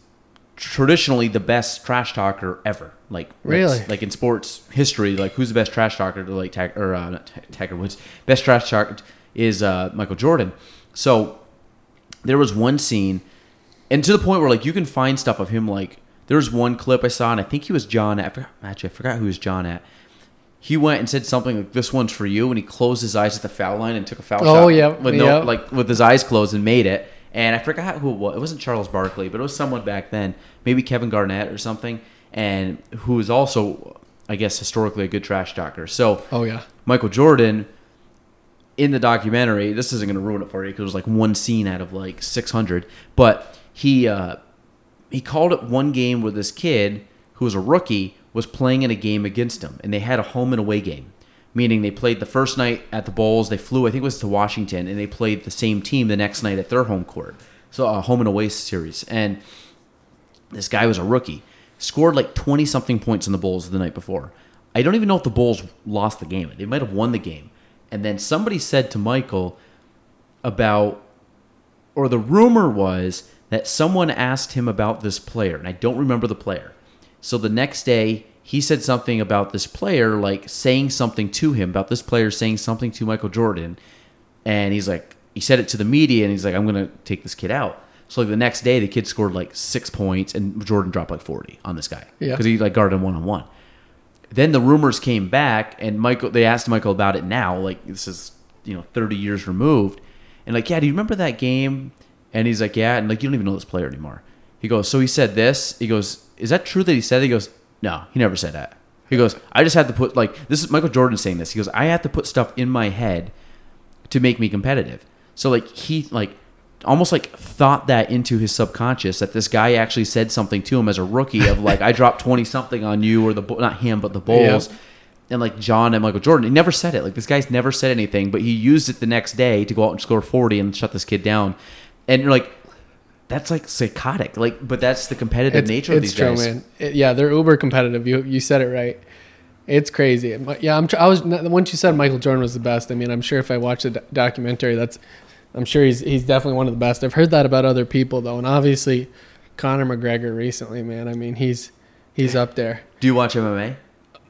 traditionally the best trash talker ever. Like Really? like, in sports history, like who's the best trash talker? To like Tag, or uh, not Tiger Woods, best trash talker is uh, Michael Jordan. So there was one scene, and to the point where like you can find stuff of him. Like there was one clip I saw, and I think he was John. At, I forgot, actually, I forgot who was John at. He went and said something like, "This one's for you," and he closed his eyes at the foul line and took a foul shot. Oh, yeah, with no yeah. like with his eyes closed and made it. And I forgot who it was. It wasn't Charles Barkley, but it was someone back then, maybe Kevin Garnett or something, and who was also, I guess, historically a good trash talker. So Oh yeah. Michael Jordan in the documentary. This isn't going to ruin it for you because it was like one scene out of like 600. But he uh, he called it one game where this kid who was a rookie was playing in a game against him, and they had a home and away game. Meaning they played the first night at the Bulls. They flew, I think it was to Washington, and they played the same team the next night at their home court. so a home and away series, and this guy was a rookie, scored like twenty something points in the Bulls the night before. I don't even know if the Bulls lost the game. They might have won the game, and then somebody said to Michael about, or the rumor was that someone asked him about this player, and I don't remember the player. So the next day, he said something about this player, like saying something to him about this player saying something to Michael Jordan, and he's like, he said it to the media, and he's like, I'm gonna take this kid out. So like the next day, the kid scored like six points, and Jordan dropped like 40 on this guy Yeah. because he like guarded him one on one. Then the rumors came back, and Michael they asked Michael about it now, like this is you know 30 years removed, and like yeah, do you remember that game? And he's like yeah, and like you don't even know this player anymore. He goes, so he said this. He goes, is that true that he said? It? He goes, no, he never said that. He goes, I just had to put like this is Michael Jordan saying this. He goes, I had to put stuff in my head to make me competitive. So like he like almost like thought that into his subconscious that this guy actually said something to him as a rookie of like I dropped 20 something on you or the not him but the Bulls. Yep. And like John and Michael Jordan, he never said it. Like this guy's never said anything, but he used it the next day to go out and score 40 and shut this kid down. And you're like, that's like psychotic. Like, but that's the competitive It's, nature of it's these true, guys. man. It- yeah, they're uber competitive. You you said it right. It's crazy. Yeah, I'm. I was once you said Michael Jordan was the best. I mean, I'm sure if I watch the do- documentary, that's. I'm sure he's he's definitely one of the best. I've heard that about other people though, and obviously, Conor McGregor recently, man. I mean, he's he's up there. Do you watch MMA?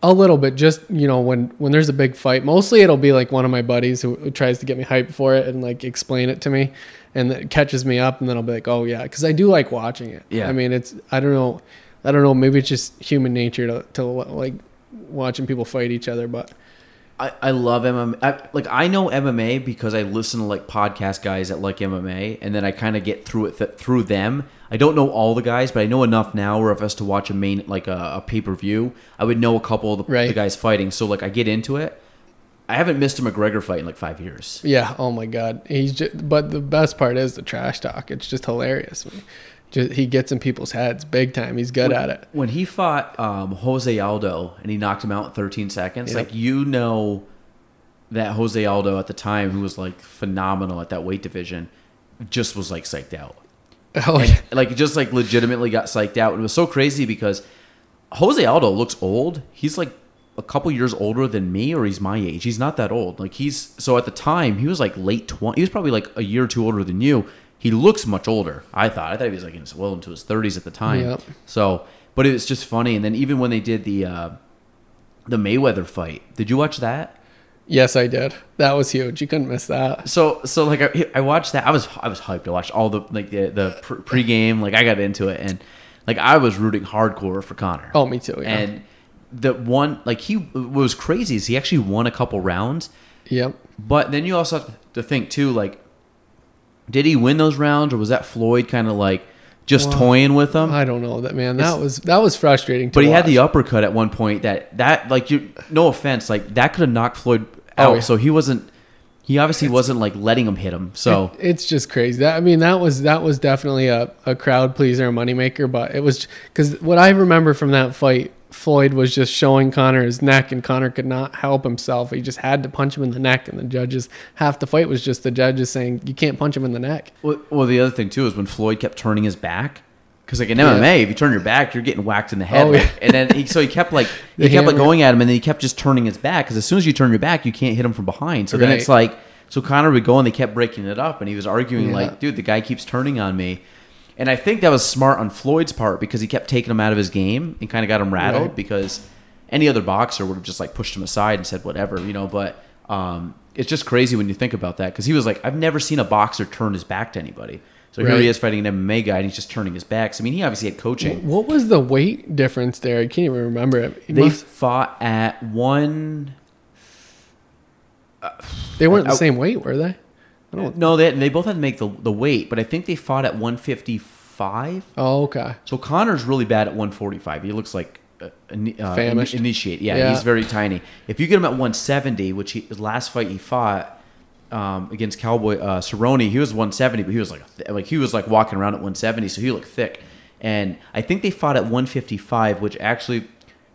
A little bit, just you know, when when there's a big fight, mostly it'll be like one of my buddies who, who tries to get me hyped for it and like explain it to me, and it catches me up, and then I'll be like, oh yeah, because I do like watching it. Yeah. I mean, it's I don't know, I don't know, maybe it's just human nature to to like watching people fight each other, but I, I love MMA. I, like I know MMA because I listen to like podcast guys that like MMA, and then I kind of get through it th- through them. I don't know all the guys, but I know enough now where if I was to watch a main like a, a pay per view, I would know a couple of the, Right. the guys fighting. So like I get into it. I haven't missed a McGregor fight in like five years. yeah, oh my god, he's just. But the best part is the trash talk. It's just hilarious. Just he gets in people's heads big time. He's good at it. When he fought um, Jose Aldo and he knocked him out in 13 seconds, Yep. like you know that Jose Aldo at the time, who was like phenomenal at that weight division, just was like psyched out. Oh, and, like just like legitimately got psyched out. It was so crazy because Jose Aldo looks old. He's like a couple years older than me, or he's my age. He's not that old. Like he's so at the time he was like late twenty. He was probably like a year or two older than you. He looks much older. I thought. I thought he was like in his, well into his thirties at the time. Yep. So, but it was just funny. And then even when they did the uh, the Mayweather fight, did you watch that? yes, I did. That was huge. You couldn't miss that. So so like I, I watched that. I was I was hyped. I watched all the like the the pre- pregame. Like I got into it and like I was rooting hardcore for Conor. Oh, me too. Yeah. And the one like he what was crazy is he actually won a couple rounds. yep. But then you also have to think too like did he win those rounds or was that Floyd kind of like just Well, toying with him? I don't know that man. That It's- was that was frustrating. To but he had the uppercut at one point that that like you no offense like that could have knocked Floyd Oh, out. yeah. So he wasn't he obviously wasn't like letting him hit him. So It- it's just crazy. That I mean, that was that was definitely a, a crowd pleaser, a moneymaker. But it was because what I remember from that fight, Floyd was just showing Conor his neck, and Conor could not help himself. He just had to punch him in the neck, and the judges half the fight was just the judges saying you can't punch him in the neck. Well, well, the other thing too is when Floyd kept turning his back, because like in Yeah. MMA, if you turn your back, you're getting whacked in the head. Oh, yeah. And then he, so he kept like he kept like going at him, and then he kept just turning his back because as soon as you turn your back, you can't hit him from behind. So then it's like so Conor would go and they kept breaking it up, and he was arguing Yeah. like, dude, the guy keeps turning on me. And I think that was smart on Floyd's part because he kept taking him out of his game and kind of got him rattled Right. because any other boxer would have just like pushed him aside and said whatever, you know. But um, it's just crazy when you think about that because he was like, I've never seen a boxer turn his back to anybody. So here he is fighting an MMA guy and he's just turning his back. So, I mean, he obviously had coaching. What was the weight difference there? I can't even remember it. He They must- fought at one. they weren't the same weight, were they? I don't. No, they they both had to make the the weight, but I think they fought at 155. Oh, okay. So Conor's really bad at 145. He looks like uh, uh, Famished. initiate. Yeah, Yeah. he's very tiny. If you get him at 170, which he, his last fight he fought um, against Cowboy uh, Cerrone, he was 170, but he was like th- like he was like walking around at 170, so he looked thick. And I think they fought at 155, which actually, I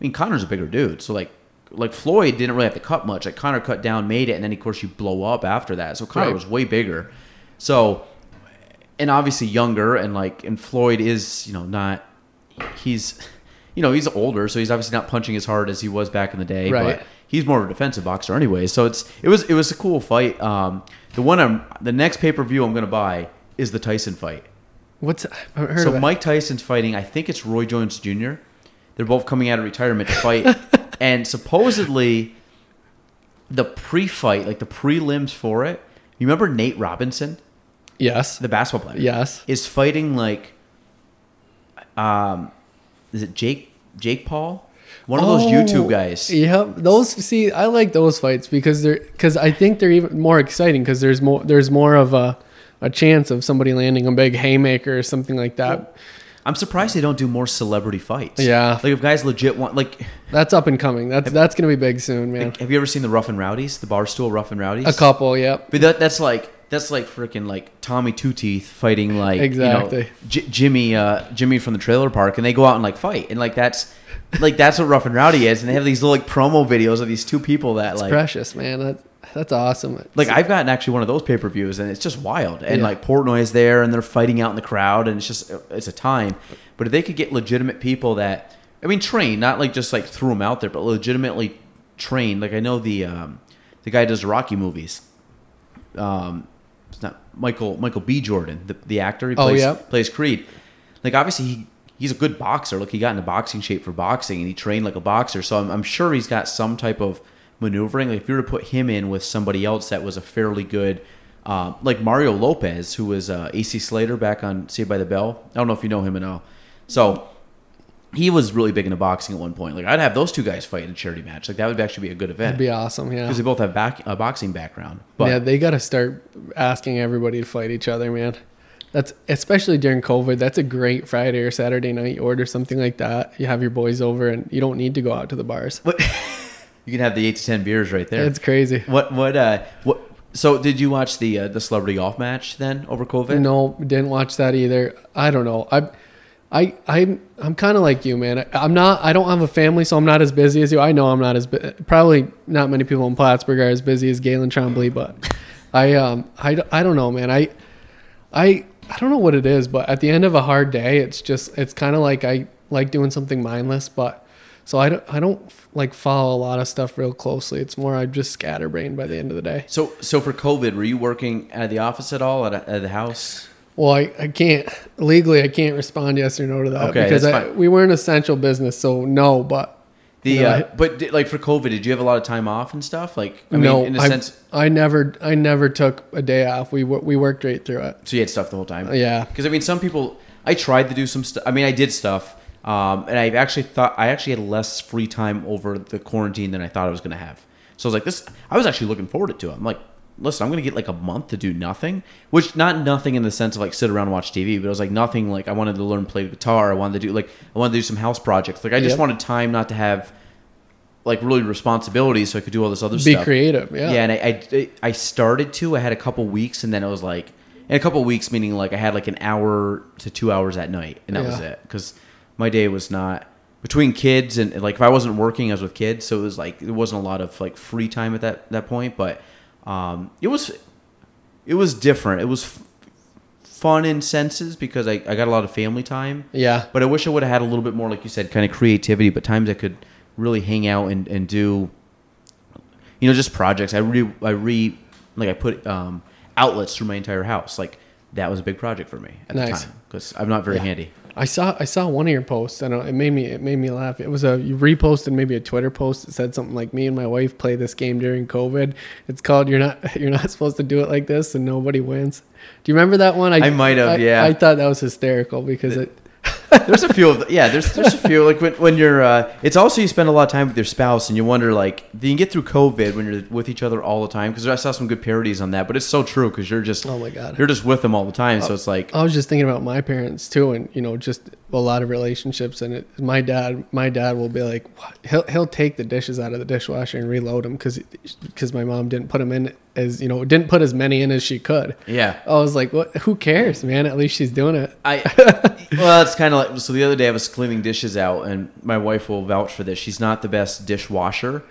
mean, Conor's a bigger dude, so like. Like Floyd didn't really have to cut much. Like Conor cut down, made it, and then of course you blow up after that. So Conor Right. was way bigger. So and obviously younger, and like, and Floyd is, you know, not. He's, you know, he's older, so he's obviously not punching as hard as he was back in the day. Right. But he's more of a defensive boxer anyway. So it's it was it was a cool fight. Um, the one I'm the next pay per view I'm gonna buy is the Tyson fight. What's I heard So. Mike Tyson's fighting. I think it's Roy Jones Jr. They're both coming out of retirement to fight, and supposedly the pre-fight, like the prelims for it. You remember Nate Robinson, Yes. the basketball player? Yes. is fighting like, um, is it Jake Jake Paul? One of those Oh, YouTube guys. Yep, those see, I like those fights because they're because I think they're even more exciting because there's more there's more of a a chance of somebody landing a big haymaker or something like that. I'm surprised they don't do more celebrity fights. Yeah. like if guys legit want like. That's up and coming. That's that's gonna be big soon, man. Have you ever seen the Rough and Rowdies, the Barstool Rough and Rowdies? A couple, yep. But that, that's like that's like freaking like Tommy Two Teeth fighting like Exactly. you know, J- Jimmy uh, Jimmy from the trailer park, and they go out and like fight, and like that's like that's what Rough and Rowdy is, and they have these little like promo videos of these two people that like Precious, man. That, that's awesome. like I've gotten actually one of those pay per views, and it's just wild, and Yeah. like Portnoy's there, and they're fighting out in the crowd, and it's just it's a time. But if they could get legitimate people that I mean trained, not like just like threw them out there, but legitimately trained. Like I know the um, the guy does Rocky movies. Um, it's not Michael Michael B. Jordan, the, the actor. He Oh, plays yeah. plays Creed. Like obviously he he's a good boxer. Like he got into boxing shape for boxing, and he trained like a boxer. So I'm, I'm sure he's got some type of maneuvering. Like if you were to put him in with somebody else that was a fairly good. Uh, like Mario Lopez, who was uh, AC Slater back on Saved by the Bell. I don't know if you know him at all. So he was really big into boxing at one point. Like I'd have those two guys fight in a charity match. Like that would actually be a good event That'd be awesome. Yeah. because they both have back a boxing background. But yeah, they got to start asking everybody to fight each other, man. That's especially during COVID. That's a great Friday or Saturday night. You order something like that. You have your boys over, and you don't need to go out to the bars. You can have the eight to ten beers right there. It's crazy. what what uh what? So did you watch the uh, the celebrity golf match then over COVID? No, didn't watch that either. I don't know. I, I, I'm, I'm kind of like you, man. I, I'm not. I don't have a family, so I'm not as busy as you. I know I'm not as bu- probably not many people in Plattsburgh are as busy as Gaelan Trombley, but I, um, I, I don't know, man. I, I, I don't know what it is, but at the end of a hard day, it's just, it's kind of like I like doing something mindless, but so I don't, I don't like follow a lot of stuff real closely. It's more I'm just scatterbrained by the end of the day. So so for COVID, were you working at the office at all at, at the house? Well, I, I can't legally I can't respond yes or no to that Okay, because I, we were an essential business, so no. But The You know, uh, I- but did, like for COVID, did you have a lot of time off and stuff? Like I no, mean, in a I, sense, I never I never took a day off. We we worked right through it. so you had stuff the whole time. Yeah, Because I mean, some people. I tried to do some stuff. I mean, I did stuff, um, and I actually thought I actually had less free time over the quarantine than I thought I was going to have. So I was like, this. I was actually looking forward to it. I'm like, listen, I'm going to get like a month to do nothing, which not nothing in the sense of like sit around and watch TV, but it was like nothing. Like I wanted to learn play guitar. I wanted to do like I wanted to do some house projects. Like I just Yep. wanted time not to have like really responsibilities, so I could do all this other be stuff. Be creative. Yeah, Yeah, and I, I I started to. I had a couple weeks, and then it was like, in a couple weeks meaning like I had like an hour to two hours at night, and that was it. Because my day was not between kids and like if I wasn't working, I was with kids, so it was like there wasn't a lot of like free time at that that point. But um, it was it was different. It was f- fun in senses because I, I got a lot of family time. yeah. But I wish I would have had a little bit more, like you said, kind of creativity. But times I could really hang out and, and do, you know, just projects. I re I re like I put um, outlets through my entire house. Like that was a big project for me at Nice. the time because I'm not very Yeah. handy. I saw I saw one of your posts and it made me it made me laugh. It was a you reposted maybe a Twitter post that said something like me and my wife play this game during COVID. It's called you're not you're not supposed to do it like this and nobody wins. Do you remember that one? I might have, I- yeah. I thought that was hysterical because it There's a few of the, yeah. There's there's a few like when when you're. Uh, it's also you spend a lot of time with your spouse and you wonder like do you can get through COVID when you're with each other all the time because I saw some good parodies on that. But it's so true because you're just Oh my God. you're just with them all the time. So it's like I was just thinking about my parents too, and you know, just a lot of relationships. And it, my dad, my dad will be like, what? he'll he'll take the dishes out of the dishwasher and reload them because because my mom didn't put them in as you know didn't put as many in as she could. yeah. I was like, what? Who cares, man? At least she's doing it. I well, it's kind of like so. The other day, I was cleaning dishes out, and my wife will vouch for this. She's not the best dishwasher.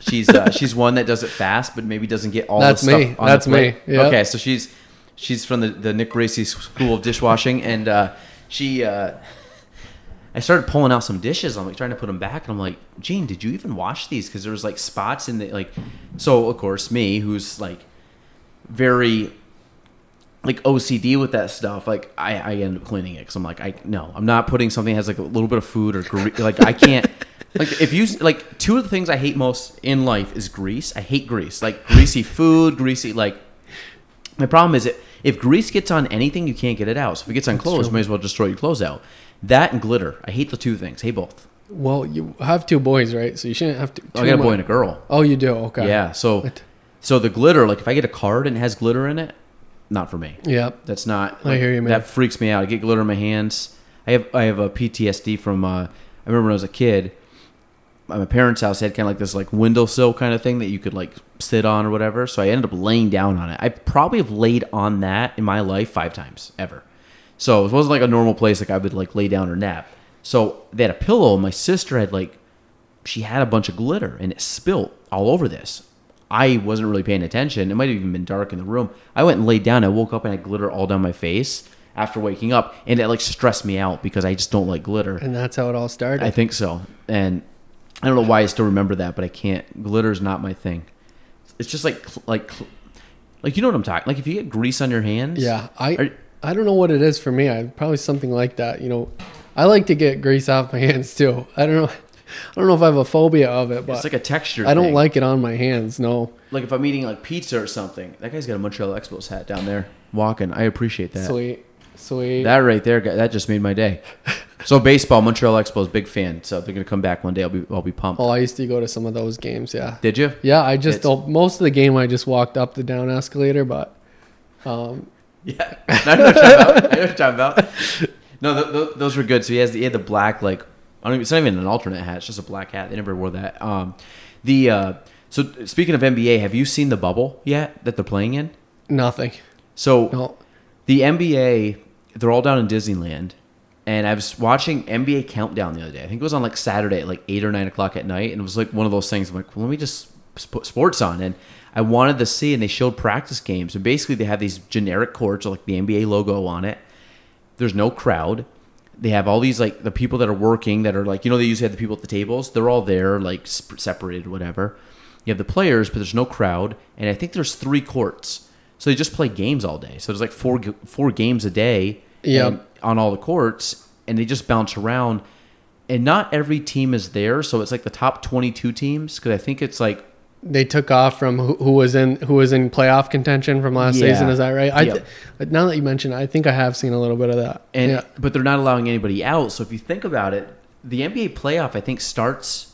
She's uh, she's one that does it fast, but maybe doesn't get all That's the stuff me. on That's me. Yep. Okay, so she's She's from the, the Nick Bracy School of Dishwashing, and uh, she. Uh, I started pulling out some dishes. I'm like trying to put them back, and I'm like, Gene, did you even wash these? Because there was like spots in the like. So of course, me, who's like very like OCD with that stuff, like I, I end up cleaning it because I'm like, I no, I'm not putting something that has like a little bit of food or gre- like I can't. Like if you like two of the things I hate most in life is grease. I hate grease, like greasy food, greasy like. My problem is it if grease gets on anything, you can't get it out. So if it gets on clothes, you may as well just throw your clothes out. That and glitter. I hate the two things. Hate both. Well, you have two boys, right? So you shouldn't have to. I got a boy and a girl. Oh, you do. Okay. Yeah. So What? so the glitter, like if I get a card and it has glitter in it, not for me. Yep. That's not. I hear you, man. That freaks me out. I get glitter in my hands. I have I have a PTSD from. Uh, I remember when I was a kid. at My parents' house had kind of like this like windowsill kind of thing that you could like sit on or whatever. So I ended up laying down on it. I probably have laid on that in my life five times ever. So it wasn't like a normal place like I would like lay down or nap. So they had a pillow. and My sister had like she had a bunch of glitter and it spilt all over this. I wasn't really paying attention. It might have even been dark in the room. I went and laid down. I woke up and I had glitter all down my face after waking up, and it like stressed me out because I just don't like glitter. And that's how it all started. I think so, and I don't know why I still remember that, but I can't. Glitter's not my thing. It's just like like like you know what I'm talking. Like if you get grease on your hands, yeah. I I don't know what it is for me. I probably something like that. You know, I like to get grease off my hands too. I don't know. I don't know if I have a phobia of it, but it's like a texture. I don't thing. like it on my hands. No. like if I'm eating like pizza or something. That guy's got a Montreal Expos hat down there walking. I appreciate that. Sweet. Sweet. That right there, that just made my day. So baseball, Montreal Expos, big fan. So they're gonna come back one day. I'll be, I'll be pumped. oh, I used to go to some of those games. Yeah. Did you? Yeah. I just most of the game I just walked up the down escalator, but um, Yeah. I know what you're talking about. I know what you're talking about. No, th- th- those were good. So he has the, he had the black like I don't even, it's not even an alternate hat. It's just a black hat. They never wore that. Um, the uh, so speaking of NBA, have you seen the bubble yet that they're playing in? nothing. So No. the NBA, they're all down in Disneyland, and I was watching NBA Countdown the other day. I think it was on like Saturday at like eight or nine o'clock at night, and it was like one of those things. I'm like, well, let me just put sports on, and I wanted to see, and they showed practice games, and basically they have these generic courts like the NBA logo on it. There's no crowd. They have all these like the people that are working that are like you know they usually have the people at the tables. They're all there like separated, whatever. You have the players, but there's no crowd, and I think there's three courts. So they just play games all day. So there's like four four games a day Yeah. on all the courts, and they just bounce around. And not every team is there, so it's like the top 22 teams because I think it's like They took off from who, who was in who was in playoff contention from last Yeah. season. Is that right? I, Yep. Now that you mention, it, I think I have seen a little bit of that. and yeah. but they're not allowing anybody out. So if you think about it, the NBA playoff I think starts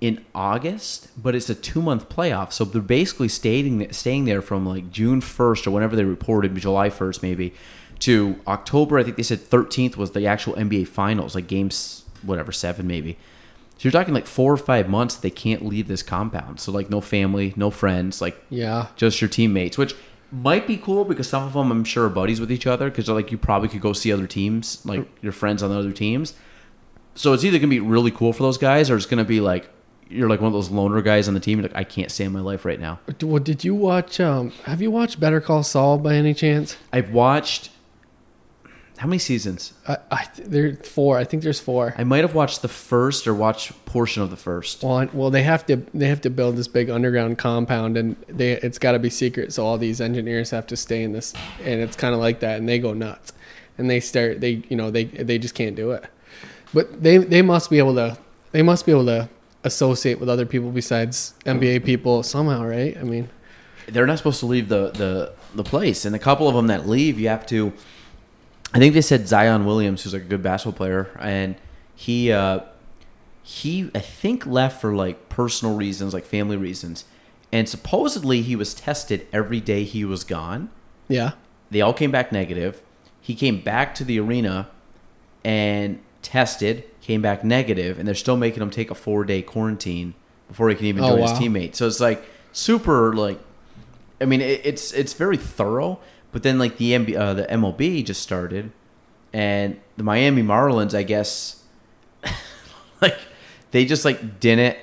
in August, but it's a two month playoff. So they're basically staying staying there from like June first or whenever they reported, July first maybe, to October. I think they said thirteenth was the actual NBA finals, like games whatever seven maybe. So you're talking like four or five months they can't leave this compound. So like no family, no friends, like Yeah. just your teammates, which might be cool because some of them I'm sure are buddies with each other because like you probably could go see other teams, like your friends on the other teams. So it's either gonna be really cool for those guys or it's gonna be like you're like one of those loner guys on the team. You're like I can't stand my life right now. Well, did you watch? Um, have you watched Better Call Saul by any chance? I've watched how many seasons? I, I th- there four. I think there's four. I might have watched the first or watched portion of the first. Well, well, they have to they have to build this big underground compound, and they it's got to be secret. So all these engineers have to stay in this, and it's kind of like that, and they go nuts, and they start they you know they they just can't do it, but they they must be able to they must be able to associate with other people besides NBA people somehow, right? I mean, they're not supposed to leave the, the, the place. And a couple of them that leave, you have to. I think they said Zion Williams, who's like a good basketball player, and he uh, he I think left for like personal reasons, like family reasons, and supposedly he was tested every day he was gone. yeah, They all came back negative. He came back to the arena and tested, came back negative, and they're still making him take a four day quarantine before he can even Oh, join his teammates. So it's like super like, I mean, it, it's it's very thorough. But then like the MB, uh, the MLB just started, and the Miami Marlins, I guess, like they just like didn't.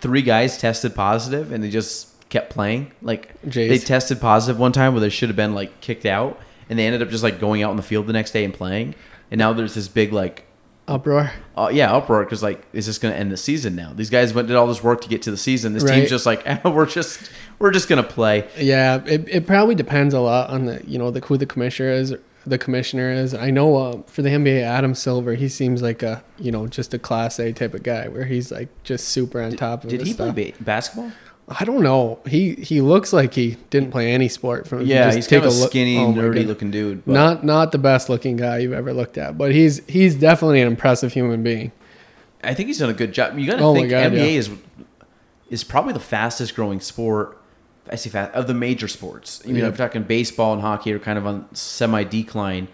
Three guys tested positive, and they just kept playing. Like Jays. they tested positive one time where they should have been like kicked out, and they ended up just like going out in the field the next day and playing. And now there's this big like Uproar. uh, yeah, uproar because like, is this going to end the season now? These guys went did all this work to get to the season. This Right. team's just like, eh, we're just we're just going to play. Yeah, it, it probably depends a lot on the you know the who the commissioner is. The commissioner is. I know uh, for the NBA, Adam Silver, he seems like a you know just a class A type of guy where he's like just super on top of Did he stuff. play basketball? I don't know. He he looks like he didn't play any sport. From Yeah, he's kind of a look- skinny, oh nerdy looking dude. But Not not the best looking guy you've ever looked at, but he's he's definitely an impressive human being. I think he's done a good job. You got to Oh think God, NBA yeah. is is probably the fastest growing sport. I say fast of the major sports. You know, Yeah. if you're talking baseball and hockey are kind of on semi decline.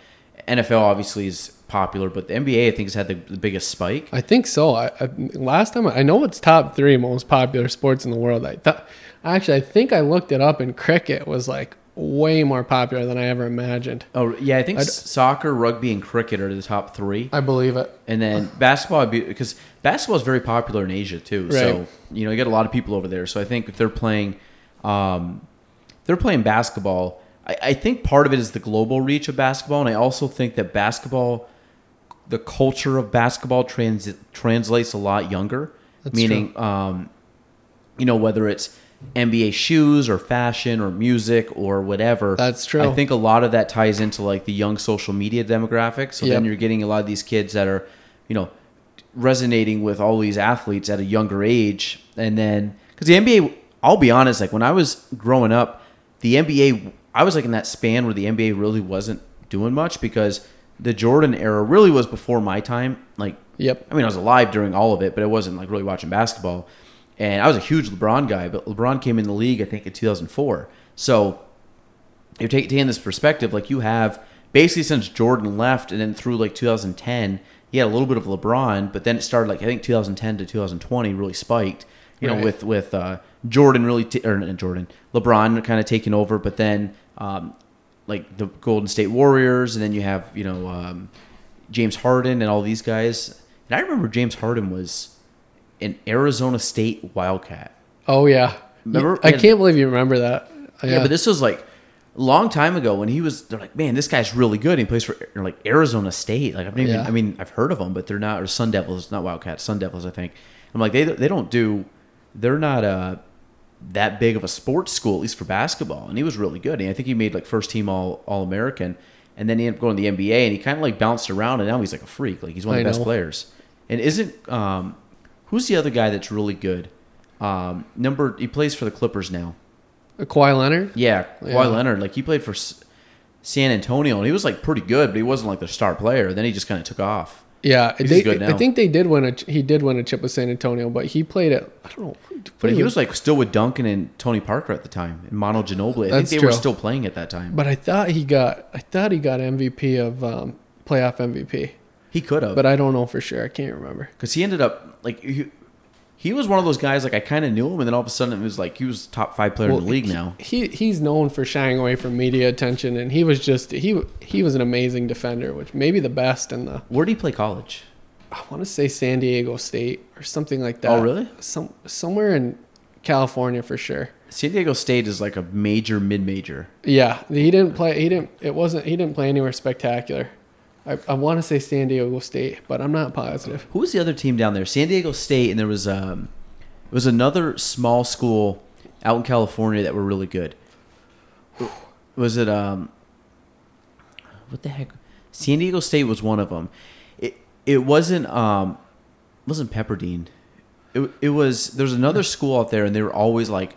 NFL obviously is popular, but the NBA I think has had the, the biggest spike. I think so. I, I last time I know it's top three most popular sports in the world. I thought actually I think I looked it up and cricket was like way more popular than I ever imagined. Oh yeah, I think I'd- soccer, rugby, and cricket are the top three. I believe it. And then basketball, because basketball is very popular in Asia too. So you know, you got a lot of people over there. So I think if they're playing, um, they're playing basketball. I, I think part of it is the global reach of basketball, and I also think that basketball, the culture of basketball, trans, translates a lot younger. That's meaning, um, you know, whether it's NBA shoes or fashion or music or whatever. That's true. I think a lot of that ties into like the young social media demographic. So then you're getting a lot of these kids that are, you know, resonating with all these athletes at a younger age. And then, because the NBA, I'll be honest, like when I was growing up, the NBA, I was like in that span where the NBA really wasn't doing much because the Jordan era really was before my time. Like, Yep. I mean, I was alive during all of it, but I wasn't like really watching basketball. And I was a huge LeBron guy, but LeBron came in the league, I think, in 2004. So you're taking, taking this perspective, like you have basically since Jordan left, and then through like 2010, he had a little bit of LeBron, but then it started like I think 2010 to 2020 really spiked. You know, with with uh, Jordan really t- or not Jordan LeBron kind of taking over, but then um, like the Golden State Warriors, and then you have you know um, James Harden and all these guys. And I remember James Harden was an Arizona State Wildcat. Oh yeah. Remember- I can't believe you remember that. Yeah, but this was like a long time ago when he was. They're like, man, this guy's really good. He plays for like Arizona State. Like I've. Even, Yeah. I mean, I've heard of them, but they're not. Or Sun Devils, not Wildcats. Sun Devils, I think. I'm like, they they don't do. They're not uh that big of a sports school, at least for basketball. And he was really good. And I think he made like first team all All American. And then he ended up going to the NBA, and he kind of like bounced around, and now he's like a freak. Like he's one of the I best know. players. And isn't um, who's the other guy that's really good? Um, number he plays for the Clippers now. Kawhi Leonard. Yeah, Kawhi Yeah. Leonard. Like he played for S- San Antonio, and he was like pretty good, but he wasn't like their star player. Then he just kind of took off. Yeah, He's they, good now. I think they did win a he did win a chip with San Antonio, but he played at I don't know. But he was like still with Duncan and Tony Parker at the time, and Manu Ginobili. I That's think they were true. still playing at that time. But I thought he got I thought he got MVP of um, playoff MVP, he could have, but I don't know for sure. I can't remember. because he ended up like he, he was one of those guys. Like I kind of knew him, and then all of a sudden it was like he was top five player in the league he- now. He he's known for shying away from media attention, and he was just he he was an amazing defender, which maybe the best in the Where did he play college? I want to say San Diego State or something like that. Oh, really? Some somewhere in California for sure. San Diego State is like a major mid major. Yeah, he didn't play. He didn't. It wasn't. He didn't play anywhere spectacular. I, I want to say San Diego State, but I'm not positive. Who was the other team down there? San Diego State, and there was um, it was another small school out in California that were really good. Was it um, what the heck? San Diego State was one of them. It it wasn't um, wasn't Pepperdine. It it was there was another school out there, and they were always like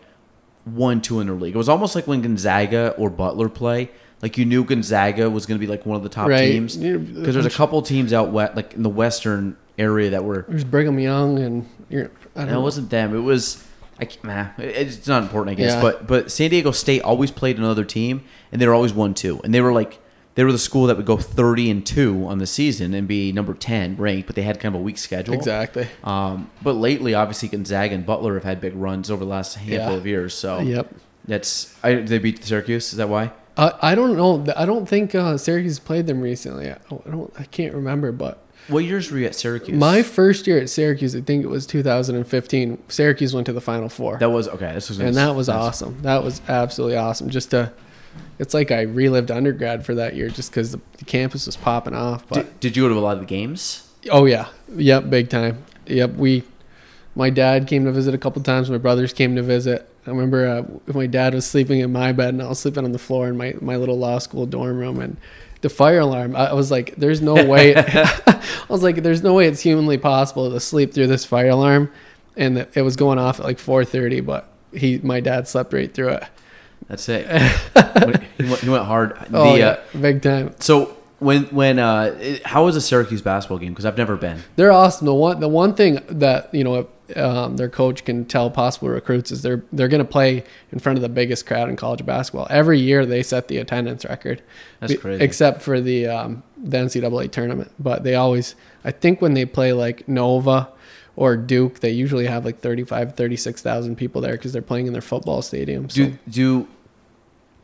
one two in their league. It was almost like when Gonzaga or Butler play. Like you knew Gonzaga was going to be like one of the top Right. teams because there's a couple teams out west, like in the western area that were. There's Brigham Young, and you're, I don't No, know. it wasn't them. It was. I nah, it's not important, I guess. Yeah. But but San Diego State always played another team, and they were always one two, and they were like they were the school that would go thirty and two on the season and be number ten ranked, but they had kind of a weak schedule. exactly. Um, but lately, obviously, Gonzaga and Butler have had big runs over the last handful Yeah. of years. So Yep. that's I, they beat Syracuse. Is that why? I I don't know. I don't think uh, Syracuse played them recently. I, I don't. I can't remember, but What years were you at Syracuse? My first year at Syracuse, I think it was 2015. Syracuse went to the Final Four, that was okay. This was and that was nice. awesome. That was absolutely awesome. Just to, it's like I relived undergrad for that year, just because the, the campus was popping off. But Did, did you go to a lot of the games? oh yeah, yep, big time. Yep, we, my dad came to visit a couple times. My brothers came to visit. I remember uh, my dad was sleeping in my bed, and I was sleeping on the floor in my my little law school dorm room, and the fire alarm. I was like, "There's no way." I was like, "There's no way it's humanly possible to sleep through this fire alarm," and it was going off at like 4:30. But he, my dad, slept right through it. That's it. he, went, he went hard. Oh The, yeah, uh, big time. so when when uh, it- how was a Syracuse basketball game? Because I've never been. They're awesome. The one the one thing that you know um, their coach can tell possible recruits is they're they're going to play in front of the biggest crowd in college basketball. Every year they set the attendance record. That's crazy. Except for the um, the NCAA tournament, but they always I think when they play like Nova or Duke, they usually have like 35, 36,000 people there because they're playing in their football stadium. So. Do do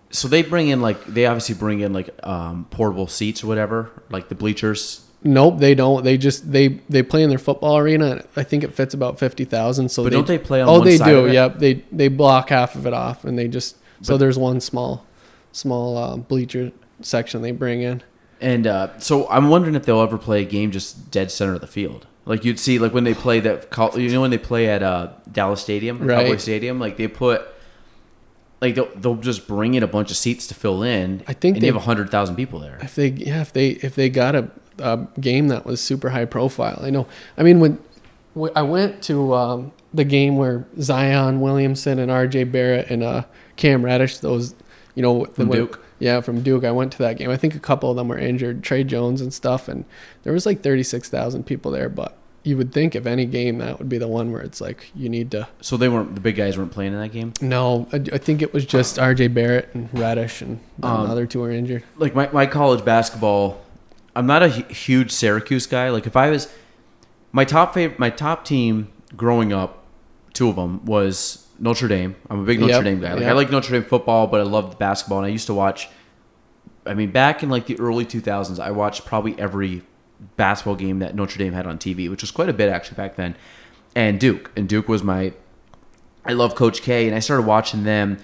so they bring in like they obviously bring in like um, portable seats or whatever, like the bleachers. Nope, they don't. They just they they play in their football arena. I think it fits about fifty thousand. So But they, don't they play on Oh, one they side do. Yep. They they block half of it off, and they just so there's one small small uh, bleacher section they bring in. And uh, so I'm wondering if they'll ever play a game just dead center of the field. Like you'd see, like when they play that, you know, when they play at uh, Dallas Stadium, Right. Cowboy Stadium, like they put, like they'll, they'll just bring in a bunch of seats to fill in. I think and they- they have hundred thousand people there. If they yeah if they if they got a, a game that was super high profile, I know. I mean when, when I went to um, the game where Zion Williamson and R.J. Barrett and uh, Cam Reddish, those you know From when- Duke? Yeah, from Duke. I went to that game. I think a couple of them were injured, Tre Jones and stuff, and there was like thirty six thousand people there. But you would think if any game that would be the one where it's like you need to. So they weren't the big guys weren't playing in that game. No, I, I think it was just R.J. Barrett and Reddish, and the Um, other two were injured. Like my, my college basketball, I'm not a huge Syracuse guy. Like if I was, my top favorite, my top team growing up, two of them was Notre Dame. I'm a big Notre Yep, Dame guy. Like I like Notre Dame football, but I loved basketball, and I used to watch. I mean, back in like the early 2000s, I watched probably every basketball game that Notre Dame had on TV, which was quite a bit actually back then. And Duke, and Duke was my. I love Coach K, and I started watching them,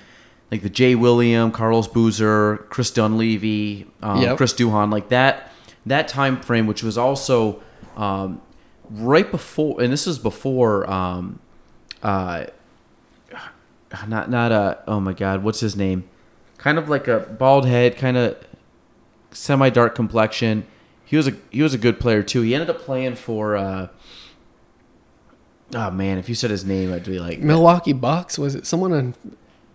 like the Jay William, Carlos Boozer, Chris Dunleavy, um, Yep. Chris Duhon, like that. That time frame, which was also um, right before, and this is before. Um, uh, not not a oh my god, what's his name? Kind of like a bald head, kind of semi dark complexion. He was a he was a good player too. He ended up playing for. Uh, oh man, if you said his name, I'd be like, Milwaukee Bucks was it someone on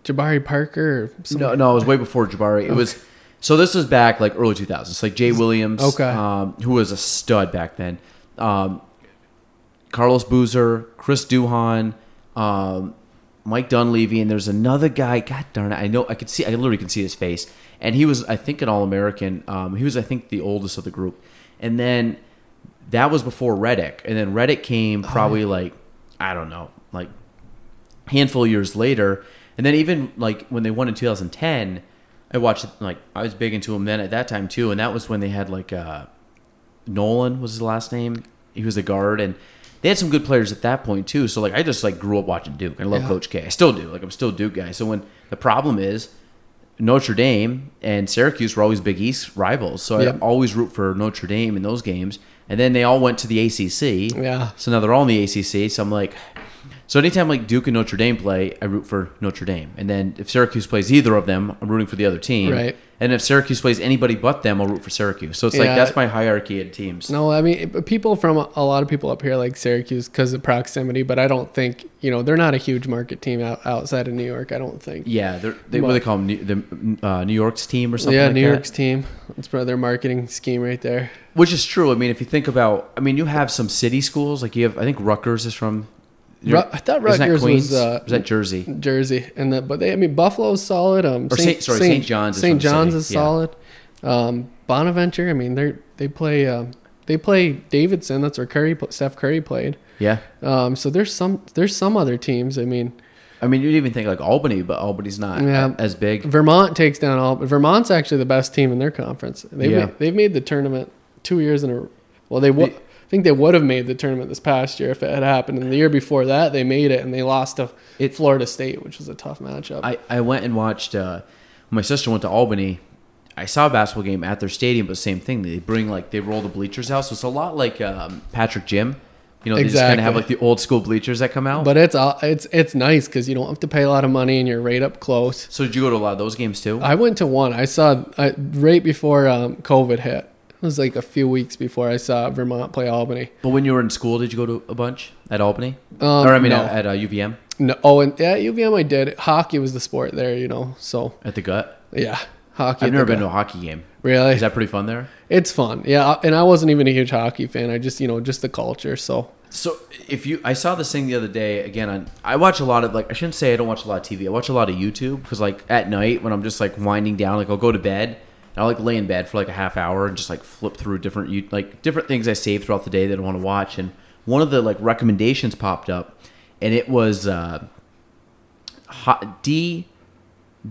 Jabari Parker or no, no, it was way before Jabari. It was so this was back like early 2000s. It's like Jay Williams, Okay. um, who was a stud back then. Um, Carlos Boozer, Chris Duhon, um, Mike Dunleavy, and there's another guy. God darn it, I know I could see, I literally can see his face, and he was, I think, an All American. Um, he was, I think, the oldest of the group, and then that was before Redick, and then Redick came probably like I don't know, like handful of years later, and then even like when they won in 2010, I watched like I was big into him then at that time too, and that was when they had like uh, Nolan was his last name. He was a guard, and they had some good players at that point too. So like I just like grew up watching Duke. I love Yeah. Coach K. I still do. Like I'm still Duke guy. So when the problem is Notre Dame and Syracuse were always Big East rivals, so Yep. I always root for Notre Dame in those games. And then they all went to the ACC. Yeah. So now they're all in the ACC. So I'm like, so anytime like Duke and Notre Dame play, I root for Notre Dame. And then if Syracuse plays either of them, I'm rooting for the other team. Right. And if Syracuse plays anybody but them, I'll root for Syracuse. So it's like that's my hierarchy of teams. No, I mean people from a, lot of people up here like Syracuse because of proximity, but I don't think you know they're not a huge market team out, outside of New York. I don't think. Yeah, they're, they what do they call them? New, the uh, New York's team or something. yeah, like New that? York's team. That's probably their marketing scheme right there. Which is true. I mean, if you think about, I mean, you have some city schools. Like you have, I think Rutgers is from. Ru- I thought that Rutgers was uh, is that Jersey? Jersey, and the, but they, I mean, Buffalo's solid. Um, Or Saint- sorry, Saint John's is St. John's is yeah. solid. Um, Bonaventure. I mean, they they play um, they play Davidson. That's where Curry, Steph Curry played. Yeah. Um, so there's some there's some other teams. I mean, I mean, you'd even think like Albany, but Albany's not Yeah. as big. Vermont takes down all. Vermont's actually the best team in their conference. They've Yeah. made, they've made the tournament two years in a. Well, they won. I think they would have made the tournament this past year if it had happened. And the year before that, they made it and they lost to It- Florida State, which was a tough matchup. I, I went and watched. Uh, my sister went to Albany. I saw a basketball game at their stadium, but same thing. They bring like they roll the bleachers out, so it's a lot like um, Patrick Gym. You know, they just kind of have like the old school bleachers that come out. but it's uh, it's it's nice because you don't have to pay a lot of money and you're right up close. so did you go to a lot of those games too? I went to one. I saw I, right before um, COVID hit. It was like a few weeks before I saw Vermont play Albany. but when you were in school, did you go to a bunch at Albany? Um, or I mean, no. at, at uh, UVM No, oh, and yeah, UVM I did. Hockey was the sport there, you know. So at the Gut. yeah, hockey. I've never been to a hockey game. Really, Is that pretty fun there? it's fun. Yeah, and I wasn't even a huge hockey fan. I just you know just the culture. So So if you, I saw this thing the other day again. On I watch a lot of like I shouldn't say I don't watch a lot of TV. I watch a lot of YouTube because like at night when I'm just like winding down, like I'll go to bed I'll like lay in bed for like a half hour and just like flip through different you like different things I save throughout the day that I want to watch. And one of the like recommendations popped up, and it was uh, ho- D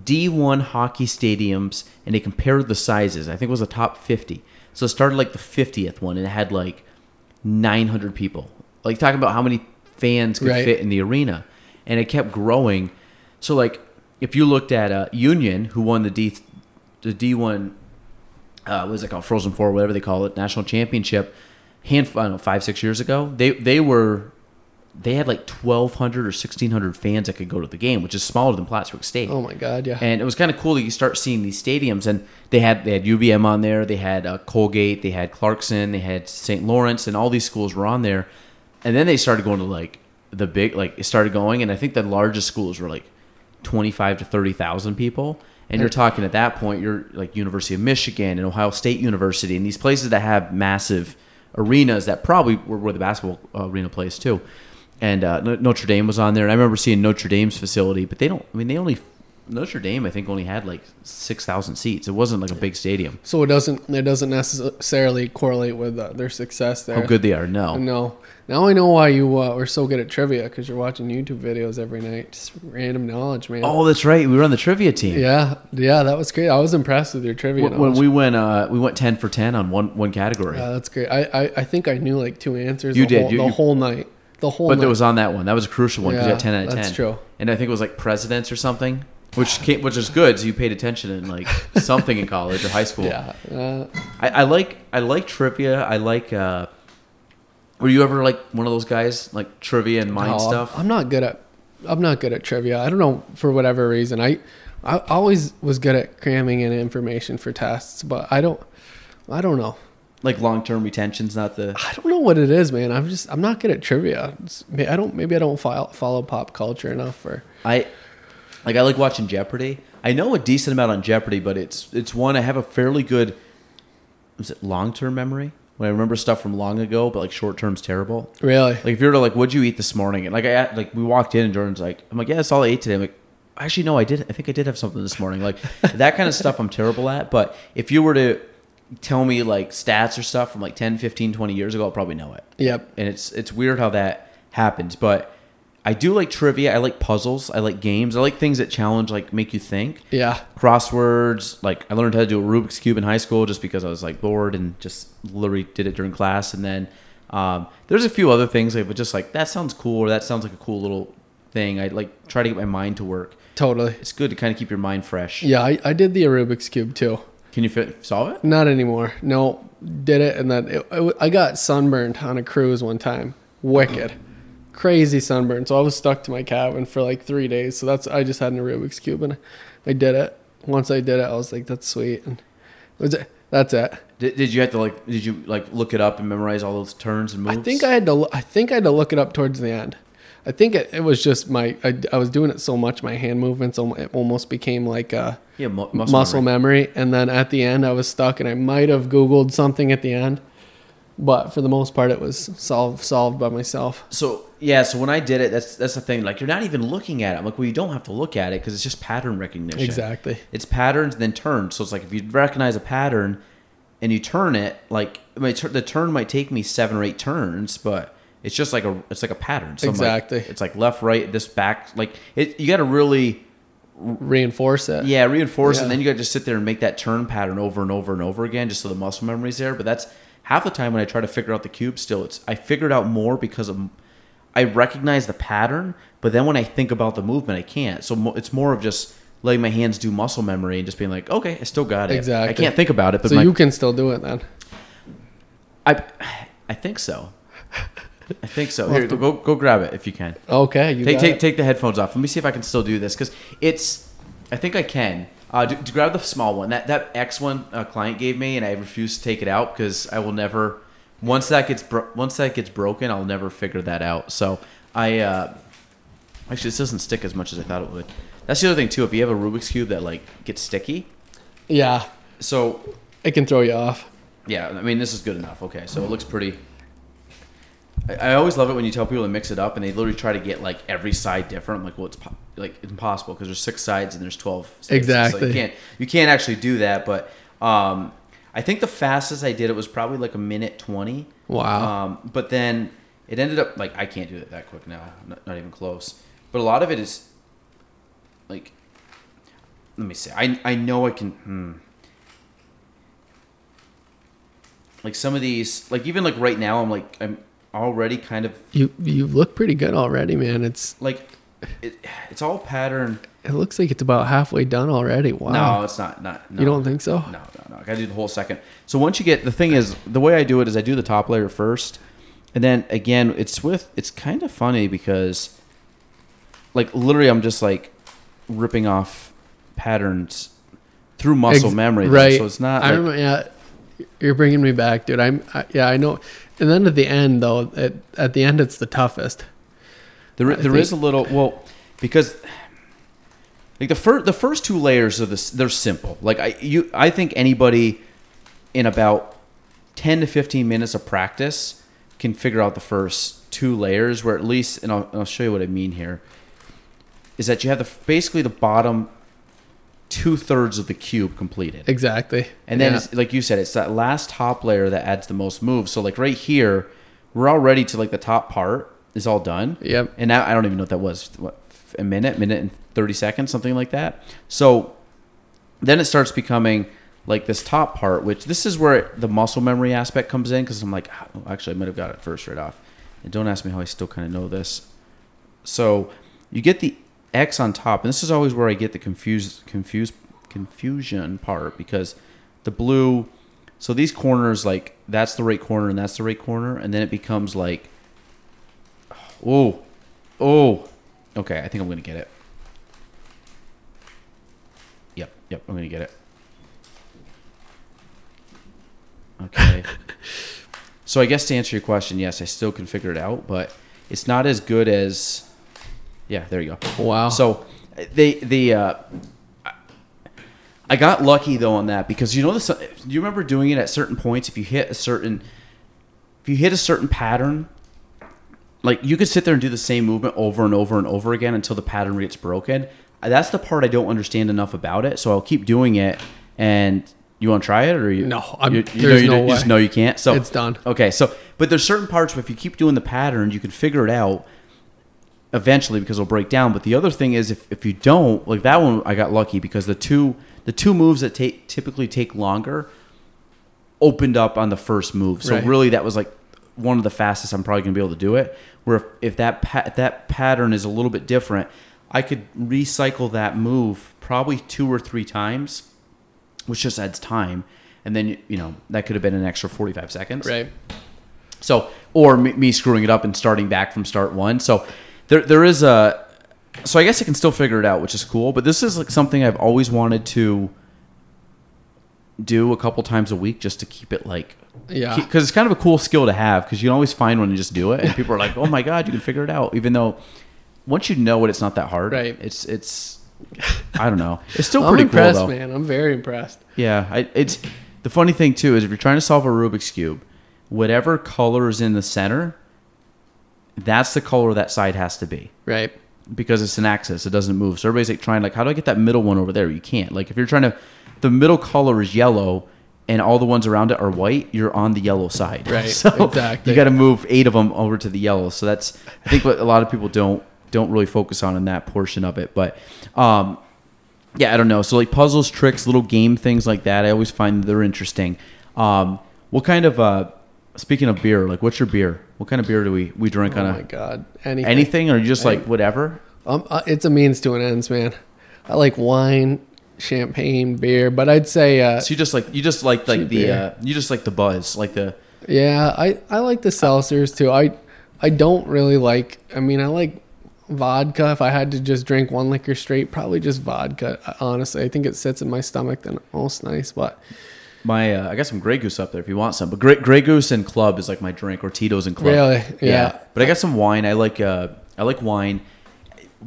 D1 hockey stadiums and they compared the sizes. I think it was the top 50. So it started like the 50th one and it had like 900 people. Like talking about how many fans could Right. fit in the arena. And it kept growing. So like if you looked at uh, Union who won the D the D1 uh, what is it called Frozen Four whatever they call it national championship hand I don't know 5 6 years ago. They they were they had like 1200 or 1600 fans that could go to the game, which is smaller than Plattsburgh State oh my god, yeah. and it was kind of cool that you start seeing these stadiums and they had they had UVM on there they had uh, Colgate they had Clarkson they had St. Lawrence and all these schools were on there and then they started going to like the big like it started going and I think the largest schools were like 25 to 30,000 people and you're talking at that point you're like University of Michigan and Ohio State University and these places that have massive arenas that probably were where the basketball uh, arena plays too. And uh, Notre Dame was on there. And I remember seeing Notre Dame's facility but they don't I mean they only Notre Dame, I think, only had like six thousand seats. It wasn't like a big stadium. so it doesn't it doesn't necessarily correlate with uh, their success there. How good they are, no. No. Now I know why you uh, were so good at trivia because you're watching YouTube videos every night. Just random knowledge, man. Oh, that's right. We were on the trivia team. Yeah, yeah, that was great. I was impressed with your trivia. When, when we went, uh, we went ten for ten on one one category. Yeah, that's great. I, I, I think I knew like two answers. You the did. Whole, You- the you- wole night. The whole but night. there was on that one. That was a crucial one because you had ten out of ten. that's true. And I think it was like presidents or something, which came, which is good. So you paid attention in like something in college or high school. yeah. Uh, I, I like I like trivia. I like. uh Were you ever like one of those guys like trivia and mind no, stuff? I'm not good at. I'm not good at trivia. I don't know for whatever reason. I, I always was good at cramming in information for tests, but I don't. I don't know. like long term retention's not the. I don't know what it is, man. I'm just. I'm not good at trivia. It's- I don't. Maybe I don't follow, follow pop culture enough. Or I like I like watching Jeopardy. I know a decent amount on Jeopardy, but it's it's one I have a fairly good is it long term memory? When I remember stuff from long ago, but like short term's terrible. really, Like if you were to like, what'd you eat this morning? And like I like we walked in and Jordan's like, I'm like, yeah, that's all I ate today. I'm like, actually no, I did. I think I did have something this morning. Like that kind of stuff I'm terrible at. But if you were to tell me like stats or stuff from like 10, 15, 20 years ago, I'll probably know it yep. and it's it's weird how that happens but i do like trivia i like puzzles i like games i like things that challenge like make you think Yeah. crosswords like i learned how to do a rubik's cube in high school just because i was like bored and just literally did it during class and then um, there's a few other things like but just like that sounds cool or that sounds like a cool little thing i like try to get my mind to work Totally. it's good to kind of keep your mind fresh Yeah, I, I did the Rubik's cube too. can you fit, solve it Not anymore. No, did it, and then it, I got sunburned on a cruise one time. Wicked, crazy sunburn. So I was stuck to my cabin for like three days. So that's I just had an Rubik's cube, and I did it. Once I did it, I was like, "That's sweet." And was it? That's it. did, did you have to like did you like look it up and memorize all those turns and moves I think I had to. I think I had to look it up towards the end. I think it, it was just my. I, I was doing it so much, my hand movements it almost became like a yeah mu- muscle, memory. And then at the end, I was stuck, and I might have Googled something at the end, but for the most part, it was solved solved by myself. So yeah, so when I did it, that's that's the thing. Like you're not even looking at it. I'm like, well, you don't have to look at it because it's just pattern recognition. Exactly. It's patterns then turns. So it's like if you recognize a pattern and you turn it, like tur- the turn might take me seven or eight turns, but it's just like a it's like a pattern. So I'm like- Exactly. it's like left, right, this back. Like it, you got to really Reinforce it. yeah reinforce, it, Yeah. and then you got to just sit there and make that turn pattern over and over and over again, just so the muscle memory's there. But that's half the time when I try to figure out the cube, still it's I figured out more because of I recognize the pattern, but then when I think about the movement, I can't. So mo- it's more of just letting my hands do muscle memory and just being like, okay, I still got it. Exactly. I can't think about it, but so my, you can still do it then. I, I think so. I think so. Here, go go grab it if you can. Okay, you Take take take the headphones off. Let me see if I can still do this because it's. I think I can. Uh, to grab the small one, that that X one a client gave me, and I refuse to take it out because I will never. Once that gets bro- once that gets broken, I'll never figure that out. So I uh, actually this doesn't stick as much as I thought it would. That's the other thing too. If you have a Rubik's cube that like gets sticky, Yeah, so it can throw you off. yeah, I mean, this is good enough. Okay, so it looks pretty. I, I always love it when you tell people to mix it up, and they literally try to get like every side different. I'm like, well, it's po- like impossible because there's six sides and there's twelve. States. So Exactly. you can't you can't actually do that. But um, I think the fastest I did it was probably like a minute twenty. Wow. Um, but then it ended up like I can't do it that quick now, not, not even close. But a lot of it is like, let me see. I I know I can. Hmm. Like some of these, like even like right now, I'm like I'm already kind of You you look pretty good already, man. It's like it, it's all pattern. it looks like it's about halfway done already. Wow. No, it's not. Not. No. You don't think so? No, no, no. I gotta do the whole second. So once you get the thing is the way I do it is I do the top layer first, and then again it's with it's kind of funny because, like literally I'm just like ripping off patterns through muscle Ex- memory. though. Right. So it's not. I like- remember. Yeah, you're bringing me back, dude. I'm. I, yeah, I know. And then at the end, though, at, at the end, it's the toughest. There, I there is a little well, because like the first the first two layers of this they're simple. Like I you I think anybody in about ten to fifteen minutes of practice can figure out the first two layers. Where at least, and I'll, I'll show you what I mean here, is that you have the basically the bottom two thirds of the cube completed. Exactly. And then, Yeah. it's, like you said, it's that last top layer that adds the most moves. So, like right here, we're already to like the top part is all done. Yep. And now I don't even know what that was. What a minute, minute and thirty seconds, something like that. So then it starts becoming like this top part, which this is where the muscle memory aspect comes in because I'm like, ah, oh, actually, I might have got it first right off. And don't ask me how I still kind of know this. So you get the X on top, and this is always where I get the confused, confused, confusion part because the blue. So these corners, like that's the right corner and that's the right corner, and then it becomes like, oh, oh, okay. I think I'm gonna get it. Yep, yep, I'm gonna get it. Okay. so I guess to answer your question, yes, I still can figure it out, but it's not as good as. Yeah, there you go. Wow. So they the uh, I got lucky though on that because you know this. Do you remember doing it at certain points? If you hit a certain, if you hit a certain pattern, like you could sit there and do the same movement over and over and over again until the pattern gets broken. That's the part I don't understand enough about it. So I'll keep doing it. And you want to try it or you? No, I'm- you, you know there's you, no you just way. know you can't. So It's done. Okay, so but there's certain parts where if you keep doing the pattern, you can figure it out eventually because it'll break down. But the other thing is if, if you don't, like that one I got lucky because the two the two moves that take typically take longer opened up on the first move. So Right. really that was like one of the fastest I'm probably going to be able to do it. Where if, if that pa- if that pattern is a little bit different, I could recycle that move probably two or three times, which just adds time. And then you know that could have been an extra 45 seconds. right. So, or me, me screwing it up and starting back from start one. So, there there is a. So I guess I can still figure it out, which is cool. But this is like something I've always wanted to do a couple times a week just to keep it like. Yeah. Because it's kind of a cool skill to have because you can always find one and just do it, and people are like, "Oh my god, you can figure it out!" Even though once you know it, it's not that hard. Right. It's it's. I don't know. It's still I'm pretty impressed, cool though. man. I'm very impressed. Yeah, I, it's the funny thing too is if you're trying to solve a Rubik's cube, whatever color is in the center, that's the color that side has to be Right. because it's an axis; it doesn't move. So everybody's like trying like, how do I get that middle one over there? You can't. Like if you're trying to, the middle color is yellow. And all the ones around it are white. You're on the yellow side, Right, So exactly. you got to move eight of them over to the yellow. So that's I think what a lot of people don't don't really focus on in that portion of it. But um, yeah, I don't know. So like puzzles, tricks, little game things like that, I always find they're interesting. Um, What kind of uh speaking of beer, like what's your beer? What kind of beer do we we drink Oh on my a god, anything. anything or you just like whatever? Um, uh, it's a means to an ends, man. I like wine, champagne, beer, but I'd say, uh, So you just like you just like like the uh you just like the buzz, like the yeah, I I like the seltzers too. I I don't really like. I mean, I like vodka. If I had to just drink one liquor straight, probably just vodka. Honestly, I think it sits in my stomach the most nice. But my uh, I got some Grey Goose up there if you want some. But Grey, Grey Goose and Club is like my drink or Tito's and Club. Really? Yeah. But I got some wine. I like uh I like wine.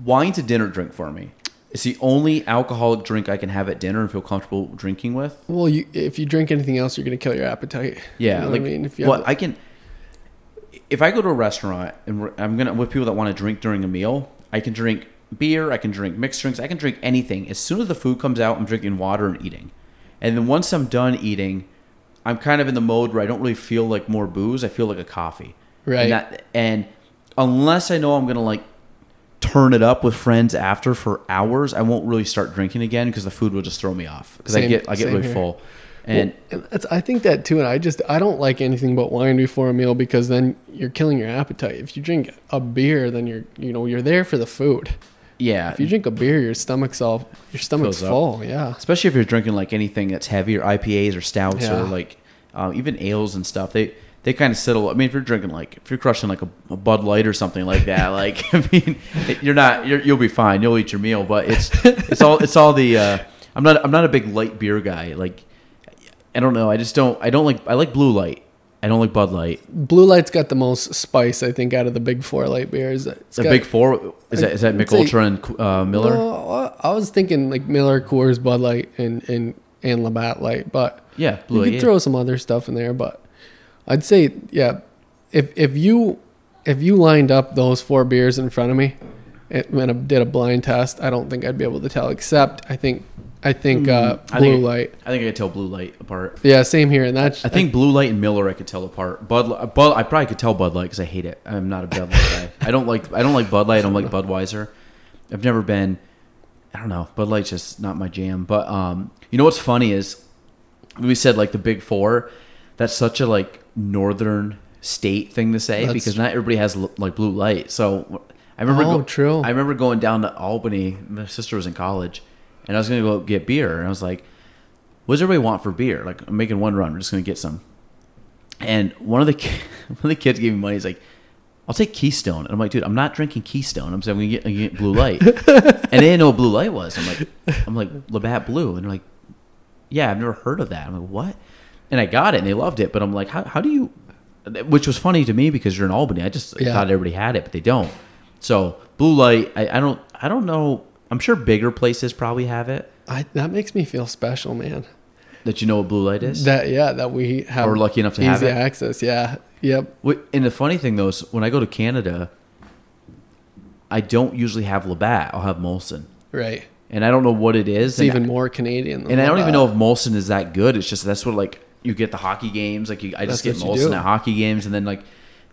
Wine's a dinner drink for me. It's the only alcoholic drink I can have at dinner and feel comfortable drinking with. well, you if you drink anything else, you're gonna kill your appetite. Yeah, You know like I mean, if you well, have, I can. If I go to a restaurant and I'm gonna with people that want to drink during a meal, I can drink beer, I can drink mixed drinks, I can drink anything. As soon as the food comes out, I'm drinking water and eating. And then once I'm done eating, I'm kind of in the mode where I don't really feel like more booze. I feel like a coffee. Right. And, that, and unless I know I'm gonna like turn it up with friends after for hours, I won't really start drinking again because the food will just throw me off because I get I get really here. full. And Well, I think that too, and I just I don't like anything but wine before a meal because then you're killing your appetite. If you drink a beer, then you're you know you're there for the food. yeah, If you drink a beer, your stomach's all your stomach's full. Yeah, especially if you're drinking like anything that's heavy or IPAs or stouts Yeah. or like um, even ales and stuff. They they kind of settle. I mean, if you're drinking like if you're crushing like a, a Bud Light or something like that, like I mean, you're not you're, you'll be fine. You'll eat your meal, but it's it's all it's all the. Uh, I'm not I'm not a big light beer guy. Like I don't know. I just don't I don't like I like Blue Light. I don't like Bud Light. Blue Light's got the most spice I think out of the big four light beers. It's The got- big four is that is that Mich Ultra and uh, Miller? No, I was thinking like Miller, Coors, Bud Light, and and and Labatt Light, but Yeah, Blue you Light. could yeah. throw some other stuff in there. But I'd say yeah, if if you if you lined up those four beers in front of me and I did a blind test, I don't think I'd be able to tell. Except I think I think uh, I Blue think- Light. I think I could tell Blue Light apart. Yeah, same here. And that's I think Blue Light and Miller I could tell apart. Bud, Bud I probably could tell Bud Light because I hate it. I'm not a Bud Light guy. I don't like I don't like Bud Light. I don't like Budweiser. I've never been. I don't know. Bud Light's just not my jam. But um, you know what's funny is we said like the big four. That's such a like northern state thing to say That's- because not everybody has like Blue Light. So I remember. Oh, true. I remember going down to Albany. My sister was in college, and I was gonna go get beer, and I was like, "What does everybody want for beer? Like, I'm making one run. We're just gonna get some." And one of the ki- one of the kids gave me money. He's like, "I'll take Keystone." And I'm like, "Dude, I'm not drinking Keystone. I'm saying I'm gonna get, get Blue Light." and they didn't know what Blue Light was. I'm like, I'm like Labatt Blue, and they're like, "Yeah, I've never heard of that." I'm like, "What?" And I got it, and they loved it. But I'm like, "How how do you?" Which was funny to me because you're in Albany. I just Yeah. thought everybody had it, but they don't. So Blue Light, I, I don't I don't know. I'm sure bigger places probably have it. I, that makes me feel special, man. That you know what Blue Light is. That yeah, that we have We're lucky enough to easy have easy access. Yeah, yep. And the funny thing though is when I go to Canada, I don't usually have Labatt. I'll have Molson, Right. and I don't know what it is. It's and even I, more Canadian. Than and I don't even know if Molson is that good. It's just that's what like you get the hockey games. Like you, I just That's get Molson at hockey games, and then like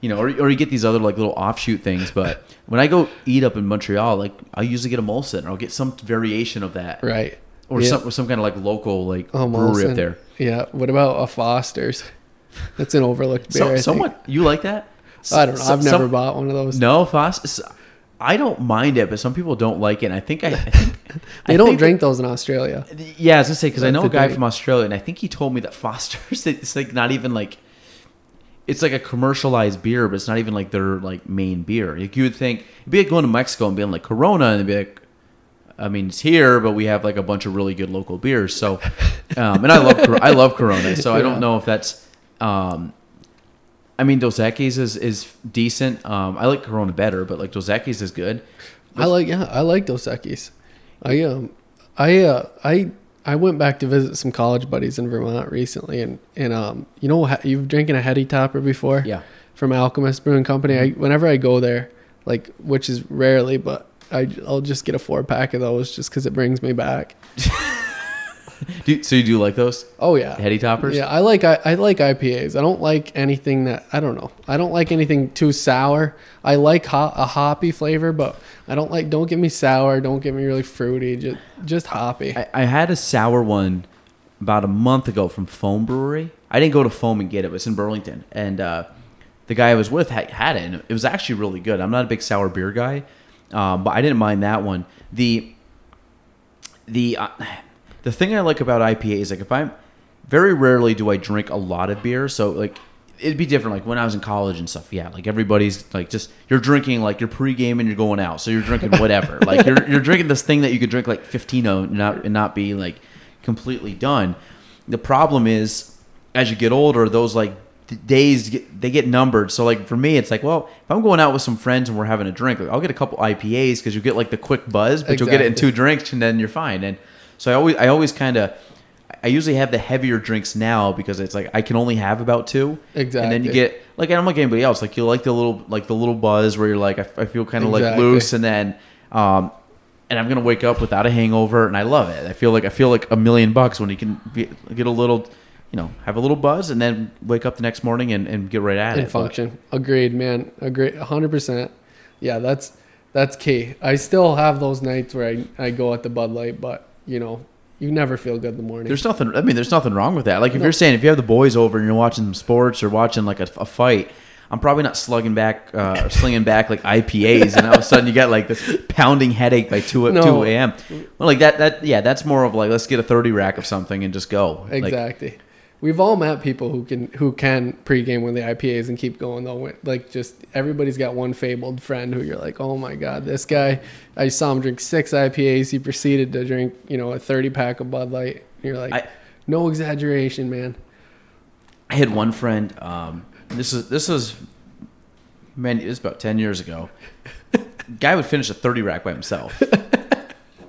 you know, or, or you get these other like little offshoot things. But when I go eat up in Montreal, like I usually get a Molson, or I'll get some variation of that, Right. or Yeah. some or some kind of like local like Oh, brewery Molson. up there. Yeah. What about a Foster's? That's an overlooked beer. So, I think. someone you like that? I don't know. I've never some- bought one of those. No, Foss. I don't mind it, but some people don't like it. And I think I, I think they I don't think- drink those in Australia. Yeah, I was gonna say because I know a guy from Australia, and I think he told me that Foster's it's like not even like it's like a commercialized beer, but it's not even like their like main beer. Like you would think it'd be like going to Mexico and being like Corona, and they'd be like, I mean, it's here, but we have like a bunch of really good local beers. So, um, and I love I love Corona, so I don't know if that's. Um, I mean, Dos Equis is is decent. Um, I like Corona better, but like Dos Equis is good. I like yeah, I like Dos Equis. I um I uh I I went back to visit some college buddies in Vermont recently and and um you know you've drinking a heady topper before? Yeah. From Alchemist Brewing Company. I whenever I go there, like which is rarely, but I I'll just get a four pack of those just cuz it brings me back. Do, so you do like those Oh yeah. heady toppers? Yeah, I like I, I like IPAs. I don't like anything that I don't know. I don't like anything too sour. I like ho- a hoppy flavor, but I don't like. Don't get me sour. Don't get me really fruity. Just just hoppy. I, I had a sour one about a month ago from Foam Brewery. I didn't go to Foam and get it. It was in Burlington, and uh, the guy I was with had, had it, and it was actually really good. I'm not a big sour beer guy, um, but I didn't mind that one. The the uh, the thing I like about IPA is like if I'm very rarely do I drink a lot of beer, so like it'd be different like when I was in college and stuff. Yeah, like everybody's like just you're drinking like you're pre-game and you're going out, so you're drinking whatever. like you're you're drinking this thing that you could drink like 15 of and not and not be like completely done. The problem is as you get older, those like days get, they get numbered. So like for me, it's like well, if I'm going out with some friends and we're having a drink, like, I'll get a couple IPAs because you get like the quick buzz, but you'll get it in two drinks and then you're fine. And so I always I always kind of I usually have the heavier drinks now because it's like I can only have about two. Exactly. And then you get like I'm like anybody else. Like you like the little like the little buzz where you're like I, I feel kind of like loose, and then um, and I'm gonna wake up without a hangover, and I love it. I feel like I feel like a million bucks when you can be, get a little, you know, have a little buzz, and then wake up the next morning and, and get right at and it. But- function. Agreed, man. Agreed. 100%. Yeah, that's that's key. I still have those nights where I, I go at the Bud Light, but you know, you never feel good in the morning. There's nothing. I mean, there's nothing wrong with that. Like if No. you're saying if you have the boys over and you're watching some sports or watching like a, a fight, I'm probably not slugging back uh, or slinging back like IPAs, and all of a sudden you get like this pounding headache by two No. two a.m. Well, like that. That yeah, that's more of like let's get a thirty rack of something and just go. Like, exactly. We've all met people who can who can pregame with the IPAs and keep going though. Like just everybody's got one fabled friend who you're like, oh my god, this guy. I saw him drink six IPAs. He proceeded to drink you know a 30 pack of Bud Light. You're like, I- no exaggeration, man. I had one friend. Um, this is this is man, it was about ten years ago. Guy would finish a thirty rack by himself.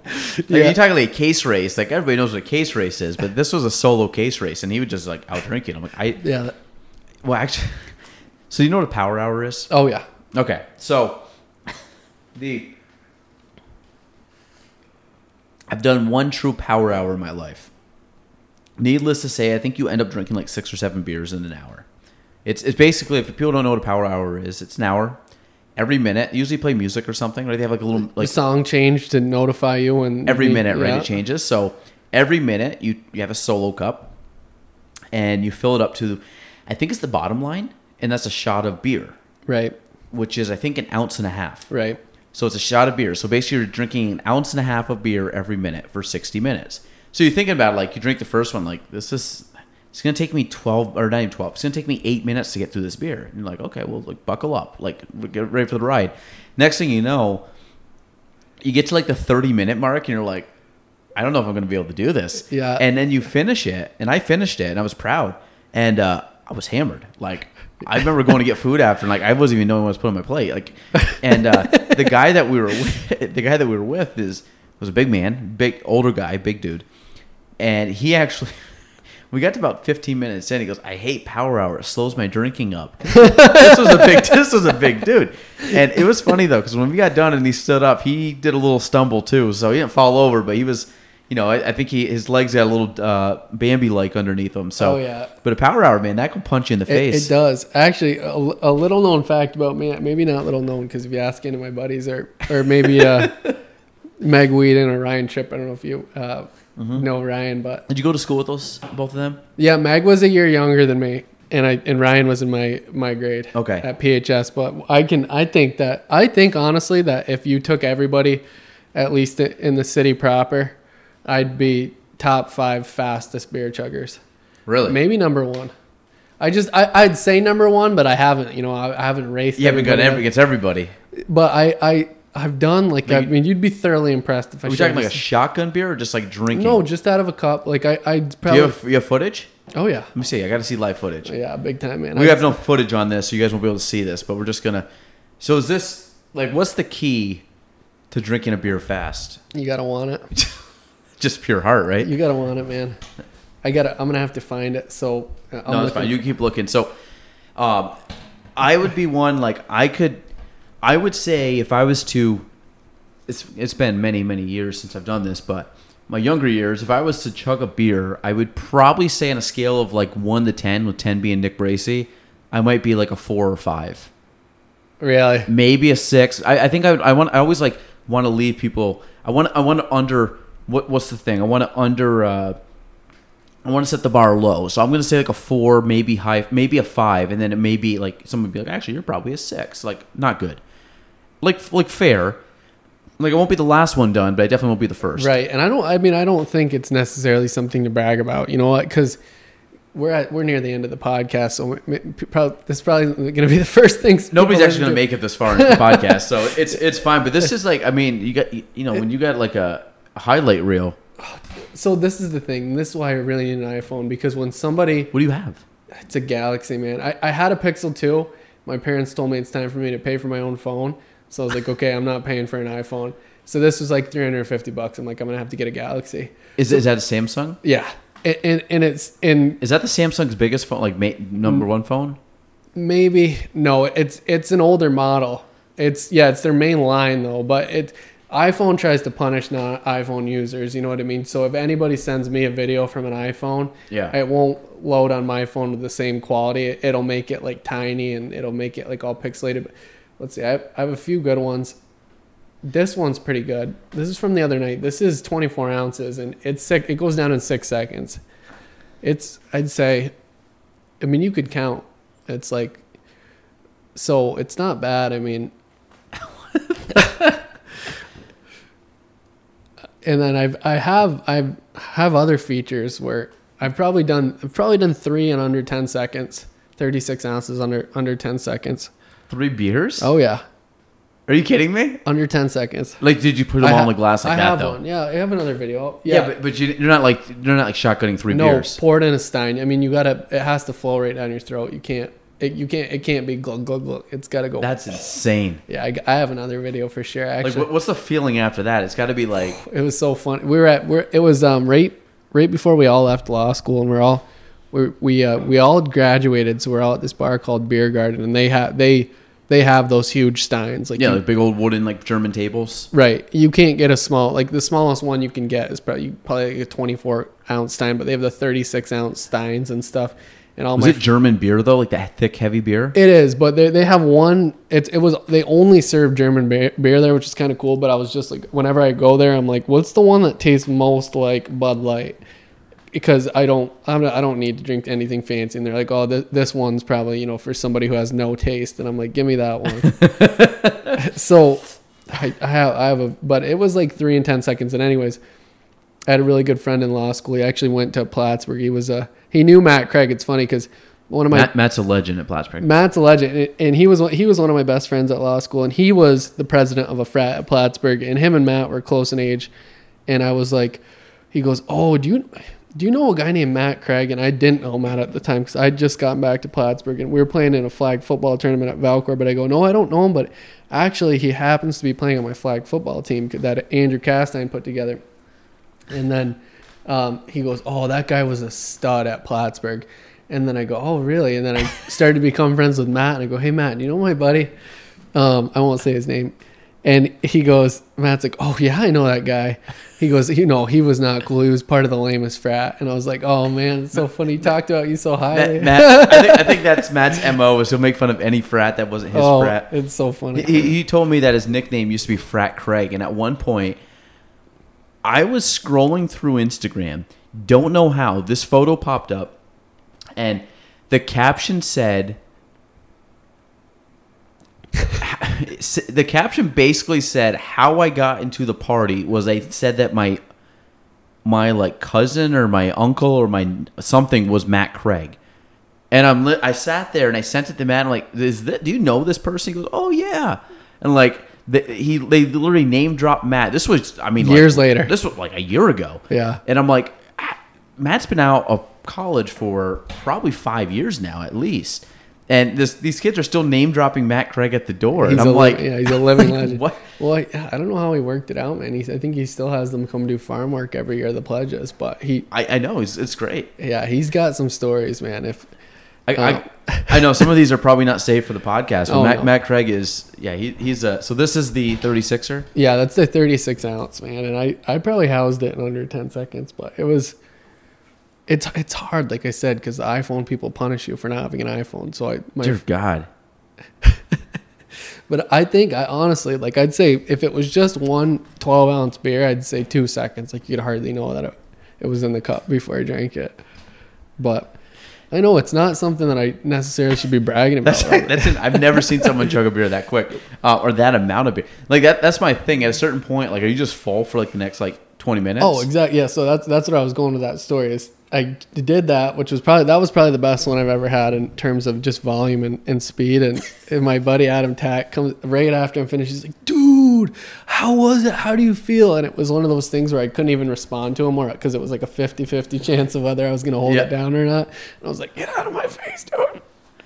Like, Yeah. You're talking like a case race. Like everybody knows what a case race is, but this was a solo case race, and he would just like out drink it. I'm like, I Yeah. that- well actually. So you know what a power hour is? Oh yeah. Okay, so the I've done one true power hour in my life. Needless to say, I think you end up drinking like six or seven beers in an hour. It's it's basically if people don't know what a power hour is, it's an hour every minute. Usually play music or something, right? They have like a little the like song change to notify you when every minute, right? yeah. It changes. So every minute you you have a solo cup, and you fill it up to, I think it's the bottom line, and that's a shot of beer, Right. which is I think an ounce and a half. Right. So it's a shot of beer. So basically, you're drinking an ounce and a half of beer every minute for 60 minutes. So you're thinking about it, like you drink the first one, like this is it's gonna take me 12 or not even 12. It's gonna take me eight minutes to get through this beer. And you're like, okay, well, like buckle up, like get ready for the ride. Next thing you know, you get to like the 30 minute mark, and you're like, I don't know if I'm gonna be able to do this. Yeah. And then you finish it, and I finished it, and I was proud, and uh, I was hammered. Like I remember going to get food after, and like I wasn't even knowing what was put on my plate. Like, and uh, the guy that we were with, the guy that we were with is was a big man, big older guy, big dude, and he actually. We got to about 15 minutes in. He goes, "I hate power hour. It slows my drinking up." this was a big. This was a big dude, and it was funny though because when we got done and he stood up, he did a little stumble too. So he didn't fall over, but he was, you know, I, I think he his legs got a little uh, Bambi like underneath him. So, Oh, yeah. But a power hour, man, that can punch you in the It, face. it does. Actually, a, a little known fact about me, maybe not little known because if you ask any of my buddies or or maybe uh, Meg Whedon or Ryan Tripp, I don't know if you uh, Mm-hmm. know Ryan, but Did you go to school with those both of them? yeah, Meg was a year younger than me, and I and Ryan was in my my grade. Okay. At PHS, but I can I think that I think honestly that if you took everybody, at least in the city proper, I'd be top five fastest beer chuggers. Really? Maybe number one. I just I, I'd say number one, but I haven't. You know, I, I haven't raced. You haven't got every, against everybody. But I I I've done like I mean, you'd be thoroughly impressed if I Are we talking like a shotgun beer or just like drinking? no, just out of a cup. Like I I probably you have, you have footage? oh yeah Let me see. I got to see live footage. yeah big time man. We I- have no footage on this, so you guys won't be able to see this. But we're just gonna. So is this like what's the key to drinking a beer fast? you gotta want it. Just pure heart, right? You gotta want it, man. I gotta. I'm gonna have to find it. So uh, I'm no, that's fine. You keep looking. So, um, I would be one like I could. I would say if I was to, it's it's been many many years since I've done this, but my younger years, if I was to chug a beer, I would probably say on a scale of like one to ten, with ten being Nick Bracy, I might be like a four or five, really. maybe a six. I, I think I, would- I want. I always like want to leave people. I want. I want to under. What what's the thing? I want to under. Uh, I want to set the bar low. So I'm going to say like a four, maybe high, maybe a five, and then it may be like someone would be like, actually, you're probably a six. Like not good. Like like fair. Like it won't be the last one done, but I definitely won't be the first. Right, and I don't. I mean, I don't think it's necessarily something to brag about. You know what? Because we're at we're near the end of the podcast, so probably, this is probably going to be the first thing. Nobody's actually going to make it this far into the podcast, so it's it's fine. But this is like, I mean, you got you know when you got like a highlight reel. So this is the thing. This is why I really need an iPhone because when somebody, What do you have? it's a Galaxy, man. I, I had a Pixel 2. My parents told me it's time for me to pay for my own phone. So I was like, okay, I'm not paying for an iPhone. So this was like 350 bucks. I'm like, I'm gonna have to get a Galaxy. Is is that a Samsung? Yeah, and and, and it's and Is that the Samsung's biggest phone, like ma- number one phone? maybe no, it's it's an older model. It's yeah, it's their main line though, but it iPhone tries to punish non iPhone users. You know what I mean? So if anybody sends me a video from an iPhone, Yeah. it won't load on my phone with the same quality. It'll make it like tiny and it'll make it like all pixelated. Let's see, I have, I have a few good ones. This one's pretty good. This is from the other night. This is 24 ounces and it's sick. It goes down in six seconds. It's I'd say, I mean you could count. It's like, so it's not bad. I mean. and then I've I have I have other features where I've probably done I've probably done three in under ten seconds, thirty six ounces under under ten seconds. Three beers? Oh yeah, Are you kidding me? under ten seconds. Like, did you put them I on ha- the glass like I that have though? one. Yeah, I have another video. Yeah, Yeah, but, but you, you're not like you're not like shotgunning three no, beers. pour it in a stein. I mean, you gotta. It has to flow right down your throat. You can't. It, you can't. It can't be glug glug glug. It's gotta go. That's insane. yeah, I, I have another video for sure. Actually, what, what's the feeling after that? It's got to be like, it was so fun. We were at we're, it was um right right before we all left law school, and we're all we we uh, we all graduated, so we're all at this bar called Beer Garden, and they have they they have those huge steins like yeah, you- like big old wooden like German tables. right. You can't get a small like the smallest one you can get is probably probably like a twenty four ounce stein, but they have the thirty six ounce steins and stuff. And all Was my it German beer though, like that thick, heavy beer? It is, but they, they have one. It's it was they only serve German beer, beer there, which is kind of cool. But I was just like, whenever I go there, I'm like, what's the one that tastes most like Bud Light? Because I don't I'm not, I don't need to drink anything fancy. And they're like, oh, th- this one's probably you know for somebody who has no taste. And I'm like, give me that one. so I, I have I have a, but it was like three and ten seconds. And anyways, I had a really good friend in law school. He actually went to Plattsburgh. He was a he knew Matt Craig. It's funny because one of my Matt, Matt's a legend at Plattsburgh. Matt's a legend, and he was he was one of my best friends at law school, and he was the president of a frat at Plattsburgh, and him and Matt were close in age, and I was like, he goes, oh, do you do you know a guy named Matt Craig? And I didn't know Matt at the time because I just gotten back to Plattsburgh, and we were playing in a flag football tournament at Valcour, but I go, no, I don't know him, but actually he happens to be playing on my flag football team that Andrew Castine put together, and then um, he goes, "Oh, that guy was a stud at Plattsburgh." And then I go, "Oh, really?" And then I started to become friends with Matt, and I go, "Hey, Matt, you know my buddy? Um, I won't say his name." And he goes, Matt's like, "Oh yeah, I know that guy." He goes, "You know, he was not cool. He was part of the lamest frat." And I was like, "Oh man, it's so funny. He talked about you so highly." Matt, Matt I, think, I think that's Matt's mo is he'll make fun of any frat that wasn't his oh, frat. it's so funny. He, he told me that his nickname used to be Frat Craig, and at one point, I was scrolling through Instagram. Don't know how this photo popped up, and the caption said. The caption basically said how I got into the party was I said that my my like cousin or my uncle or my something was Matt Craig. And I'm li- I sat there and I sent it to Matt. I'm like, is that, do you know this person? He goes, oh yeah. And like the, he they literally name dropped Matt. This was I mean like, Years later. This was like a year ago. Yeah. And I'm like, ah, Matt's been out of college for probably five years now at least. And this these kids are still name dropping Matt Craig at the door. and I'm li- like, yeah, he's a living legend. What? Well, I, I don't know how he worked it out, man. He's, I think he still has them come do farm work every year, the pledges. But he, I, I know it's, it's great. yeah, he's got some stories, man. If I, Oh. I, um, I know some of these are probably not safe for the podcast. But Oh, Matt, no. Matt Craig is yeah he, he's a so this is the 36er. yeah, that's the 36 ounce, man. And I, I probably housed it in under 10 seconds, but it was, it's, it's hard, like I said, because the iPhone people punish you for not having an iPhone. So I, my, Dear God, but I think I honestly, like I'd say if it was just one 12 ounce beer, I'd say two seconds. Like you'd hardly know that it, it was in the cup before I drank it. But I know it's not something that I necessarily should be bragging about. That's right? that's. It. I've never seen someone chug a beer that quick, uh, or that amount of beer. Like that. That's my thing. At a certain point, like, are you just full for like the next like twenty minutes? Oh, exactly. Yeah. So that's that's what I was going with that story. Is I did that, which was probably that was probably the best one I've ever had in terms of just volume and, and speed. And, and my buddy Adam Tack comes right after I'm finished. He's like, "Dude, how was it? How do you feel?" And it was one of those things where I couldn't even respond to him, or because it was like a 50-50 chance of whether I was going to hold Yeah. it down or not. And I was like, "Get out of my face, dude!"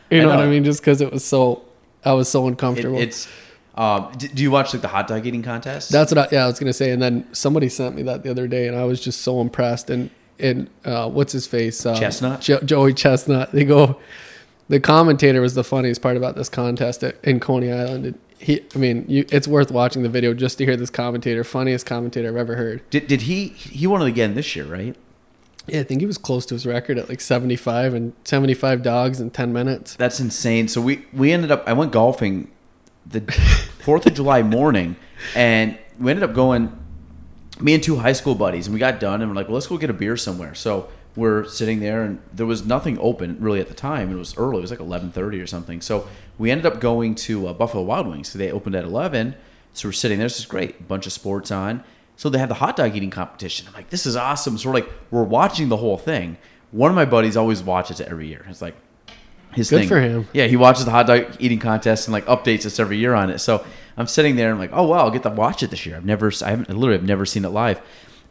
You know, I what I mean? Just because it was so, I was so It- uncomfortable. it's. Um, do you watch like the hot dog eating contest? That's what I, yeah, I was gonna say. And then somebody sent me that the other day, and I was just so impressed. And and uh, what's his face? Uh, Chestnut? Jo- Joey Chestnut. They go. The commentator was the funniest part about this contest at, in Coney Island. And he, I mean, you, it's worth watching the video just to hear this commentator. Funniest commentator I've ever heard. did, did he he won it again this year, right? Yeah, I think he was close to his record at like seventy five and seventy five dogs in ten minutes. That's insane. So we we ended up. I went golfing the Fourth of July morning, and we ended up going. Me and two high school buddies, and we got done, and we're like, "Well, let's go get a beer somewhere." So we're sitting there, and there was nothing open really at the time. It was early; it was like eleven thirty or something. So we ended up going to uh, Buffalo Wild Wings. So they opened at eleven. So we're sitting there. This is great. A bunch of sports on. So they have the hot dog eating competition. I'm like, "This is awesome!" So we're like, we're watching the whole thing. One of my buddies always watches it every year. It's like his Good thing. for him. Yeah, he watches the hot dog eating contest and like updates us every year on it. So I'm sitting there and I'm like, oh wow, I'll get to watch it this year. I've never, I haven't, I literally have never seen it live.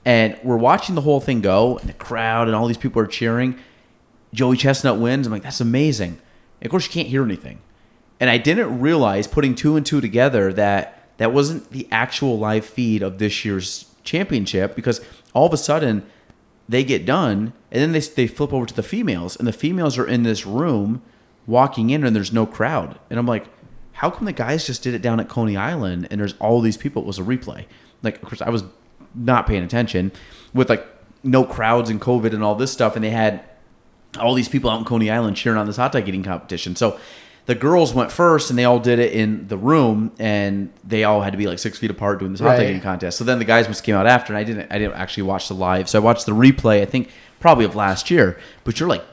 And we're watching the whole thing go, and the crowd and all these people are cheering. Joey Chestnut wins. I'm like, that's amazing. And of course, you can't hear anything. And I didn't realize putting two and two together that that wasn't the actual live feed of this year's championship because all of a sudden they get done and then they, they flip over to the females and the females are in this room walking in and there's no crowd and i'm like how come the guys just did it down at coney island and there's all these people it was a replay like of course i was not paying attention with like no crowds and covid and all this stuff and they had all these people out in Coney Island cheering on this hot dog eating competition. So the girls went first and they all did it in the room and they all had to be like six feet apart doing this hot dog eating contest. So then the guys must came out after and I didn't I didn't actually watch the live. So I watched the replay, I think probably of last year. But you're like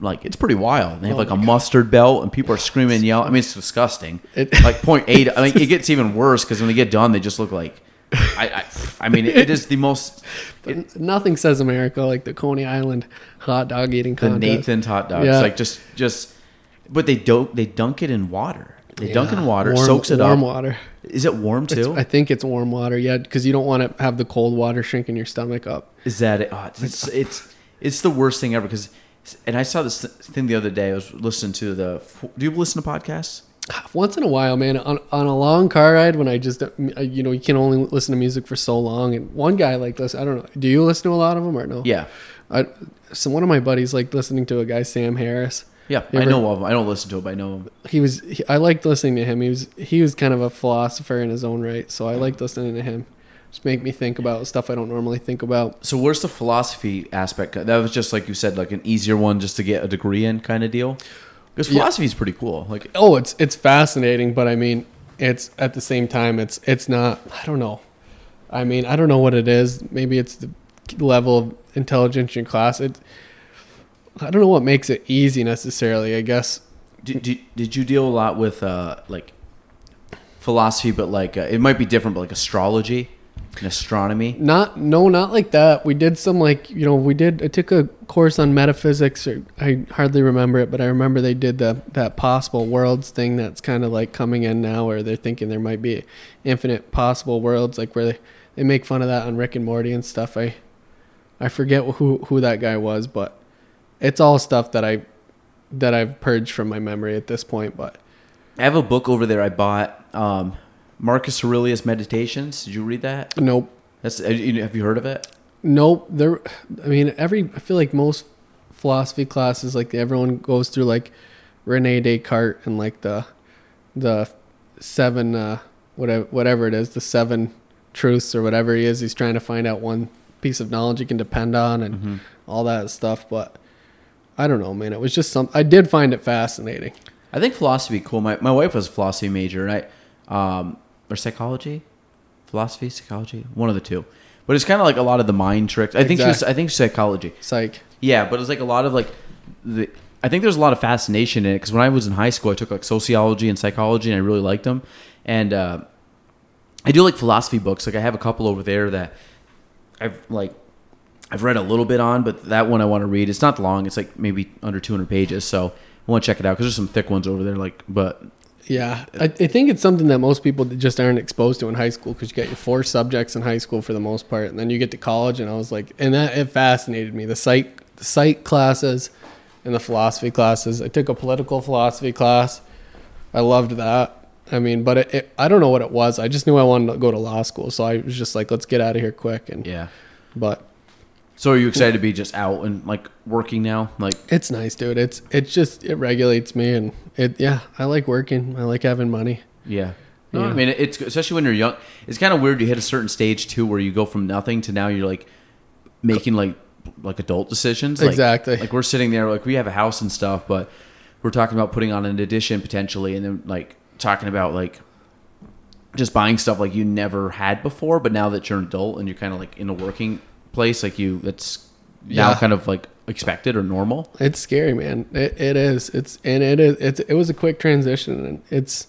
like it's pretty wild. They have Oh like a God. mustard belt and people are screaming and yelling. I mean it's disgusting. It- like point eight I mean it gets even worse because when they get done they just look like I, I, I mean, it is the most it, Nothing says America like the Coney Island hot dog eating the contest. Nathan's hot dogs. Yeah. Like just just but they don't they dunk it in water. They dunk in water, warm- soaks it warm up. water. Is it warm It's- too? I think it's warm water, yeah, because you don't want to have the cold water shrinking your stomach up. Is that it? Oh, it's, it's it's it's the worst thing ever because and I saw this thing the other day. I was listening to the. Do you listen to podcasts? Once in a while, man, on, on a long car ride when I just, uh, you know, you can only listen to music for so long. And one guy like this, I don't know. Do you listen to a lot of them or no? Yeah, I, so one of my buddies like listening to a guy, Sam Harris. yeah. You I know of him. I don't listen to him. but I know him. He was, he, I liked listening to him. He was, he was kind of a philosopher in his own right. So I liked listening to him. Just make me think about stuff I don't normally think about. So where's the philosophy aspect? That was just like you said, like an easier one just to get a degree in kind of deal. Because Yeah. philosophy is pretty cool. Like Oh, it's it's fascinating, but I mean, it's at the same time, it's it's not. I don't know. I mean, I don't know what it is. Maybe it's the level of intelligence in class. It. I don't know what makes it easy necessarily. I guess Did, did, did you deal a lot with uh, like philosophy, but like uh, it might be different, but like astrology astronomy? not no not like that. We did some like you know we did. I took a course on metaphysics. Or I hardly remember it, but I remember they did the that possible worlds thing. That's kind of like coming in now, where they're thinking there might be infinite possible worlds, like where they, they make fun of that on Rick and Morty and stuff. I I forget who who that guy was, but it's all stuff that I that I've purged from my memory at this point. But I have a book over there I bought, um, Marcus Aurelius Meditations. Did you read that? nope, That's have you heard of it? nope. There, I mean, every I feel like most philosophy classes, like everyone goes through like Rene Descartes and like the the seven uh, whatever whatever it is, the seven truths or whatever he is. He's trying to find out one piece of knowledge you can depend on and all that stuff. But I don't know, man. It was just some. I did find it fascinating. I think philosophy cool. My my wife was a philosophy major, and I um, or psychology, philosophy, psychology, one of the two. But it's kind of like a lot of the mind tricks. I think she was, Exact- I think psychology. Psych. Yeah, but it's like a lot of like the. I think there's a lot of fascination in it because when I was in high school, I took like sociology and psychology, and I really liked them. And uh, I do like philosophy books. Like I have a couple over there that I've like I've read a little bit on, but that one I want to read. It's not long. It's like maybe under 200 pages, so I want to check it out because there's some thick ones over there. Like, but Yeah, I, I think it's something that most people just aren't exposed to in high school because you get your four subjects in high school for the most part, and then you get to college, and I was like, and that it fascinated me the psych the psych classes and the philosophy classes. I took a political philosophy class. I loved that. I mean, but it, it, I don't know what it was. I just knew I wanted to go to law school, so I was just like, let's get out of here quick. And yeah. but So are you excited to be just out and like working now? Like, it's nice, dude. It's it's just it regulates me, and it yeah, I like working. I like having money. yeah. No, Yeah. I mean, it's especially when you're young. It's kind of weird. You hit a certain stage too, where you go from nothing to now you're like making like like adult decisions. Like, Exactly. Like we're sitting there, like we have a house and stuff, but we're talking about putting on an addition potentially, and then like talking about like just buying stuff like you never had before. But now that you're an adult and you're kind of like in a working place, like you, it's now Yeah. kind of like expected or normal. It's scary, man. It, it is. It's and it is. It's it was a quick transition, and it's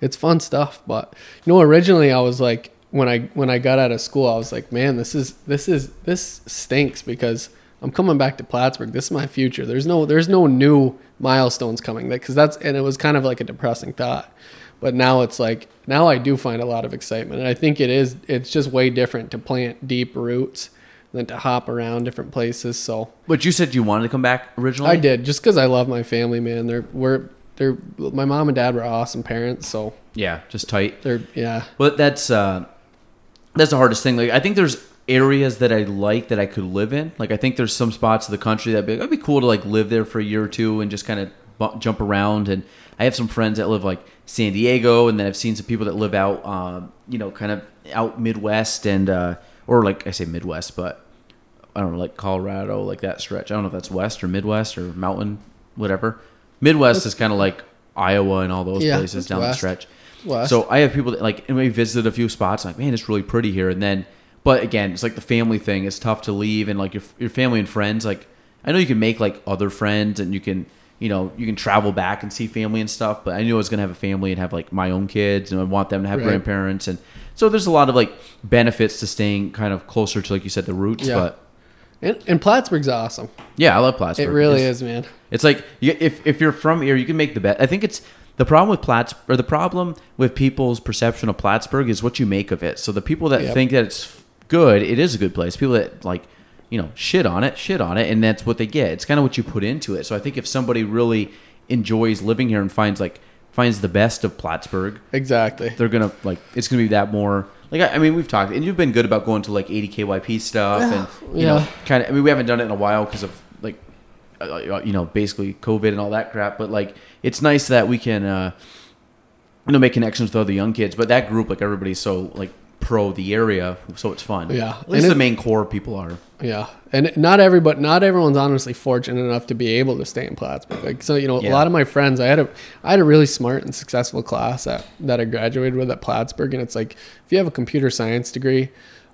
it's fun stuff. But you know, originally I was like when I when I got out of school, I was like, man, this is this is this stinks because I'm coming back to Plattsburgh. This is my future. There's no there's no new milestones coming because that's and it was kind of like a depressing thought. But now it's like now I do find a lot of excitement, and I think it is. It's just way different to plant deep roots than to hop around different places. So But you said you wanted to come back originally. I did just because I love my family, man. They're we're they're my mom and dad were awesome parents, so Yeah, just tight. they're yeah Well, that's uh, that's the hardest thing. Like, I think there's areas that I like that I could live in. Like, I think there's some spots of the country that be, it'd be cool to like live there for a year or two and just kind of jump around. And I have some friends that live like San Diego, and then I've seen some people that live out, um, you know, kind of out Midwest and uh, or like I say Midwest, but I don't know, like Colorado, like that stretch. I don't know if that's West or Midwest or Mountain, whatever. Midwest is kind of like Iowa and all those Yeah, places down West. the stretch. West. So I have people that like, and we visited a few spots. Like, man, it's really pretty here. And then, but again, it's like the family thing. It's tough to leave, and like your your family and friends. Like, I know you can make like other friends, and you can, you know, you can travel back and see family and stuff. But I knew I was gonna have a family and have like my own kids, and I want them to have Right. grandparents, and so there's a lot of like benefits to staying kind of closer to like you said the roots. Yeah. But and, and Plattsburgh's awesome. yeah, I love Plattsburgh. It really It's- is, man. it's like if if you're from here, you can make the bet. I think it's the problem with Platts or the problem with people's perception of Plattsburgh is what you make of it. So the people that Yep. think that it's good, it is a good place. People that like you know shit on it, shit on it, and that's what they get. It's kind of what you put into it. So I think if somebody really enjoys living here and finds like finds the best of Plattsburgh, Exactly. they're gonna like it's gonna be that more like I, I mean we've talked and you've been good about going to like 80 KYP stuff and you know kind of I mean we haven't done it in a while because of like uh, you know basically COVID and all that crap but like it's nice that we can uh you know make connections with other young kids but that group like everybody's so like pro the area so it's fun Yeah. at least And the it- main core people are Yeah, and not everybody, not everyone's honestly fortunate enough to be able to stay in Plattsburgh. Like so, you know, Yeah. a lot of my friends, I had a, I had a really smart and successful class that that I graduated with at Plattsburgh, and it's like if you have a computer science degree,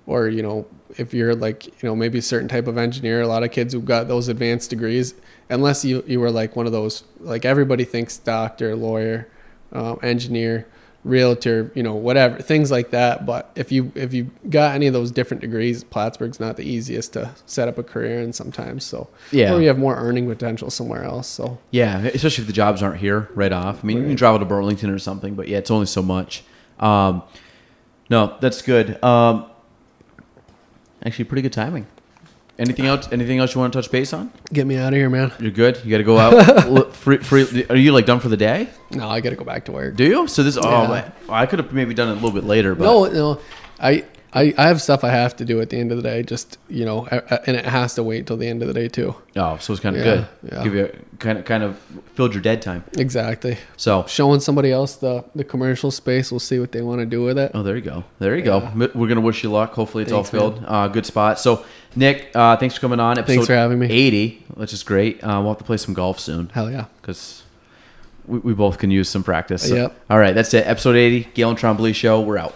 or you know, if you're like you know maybe a certain type of engineer, a lot of kids who've got those advanced degrees, unless you you were like one of those, like everybody thinks doctor, lawyer, um, engineer realtor, you know, whatever things like that. But if you if you got any of those different degrees, Plattsburgh's not the easiest to set up a career in sometimes. So Yeah. or you have more earning potential somewhere else. So Yeah, especially if the jobs aren't here right off. I mean, you can travel to Burlington or something, but yeah, it's only so much. Um, no, that's good. Um, actually, pretty good timing. Anything else? Anything else you want to touch base on? get me out of here, man. You're good. You got to go out. Free, free, are you like done for the day? No, I got to go back to work. Do you? So this. Oh, Yeah. Well, I could have maybe done it a little bit later, but No, no, I. I, I have stuff I have to do at the end of the day, just you know, and it has to wait till the end of the day too. oh, so it's kind of Yeah, good. yeah. Give you a, kind of kind of filled your dead time. Exactly. So Showing somebody else the the commercial space, we'll see what they want to do with it. Oh, there you go. There you go. We're gonna wish you luck. Hopefully, it's Thanks, all filled. Uh, good spot. So, Nick, uh, thanks for coming on. Episode Thanks for having me. Eighty, which is great. Uh, we'll have to play some golf soon Hell yeah. because we, we both can use some practice. So- Yep. All right, that's it. Episode eighty, Gaelan Trombley Show. We're out.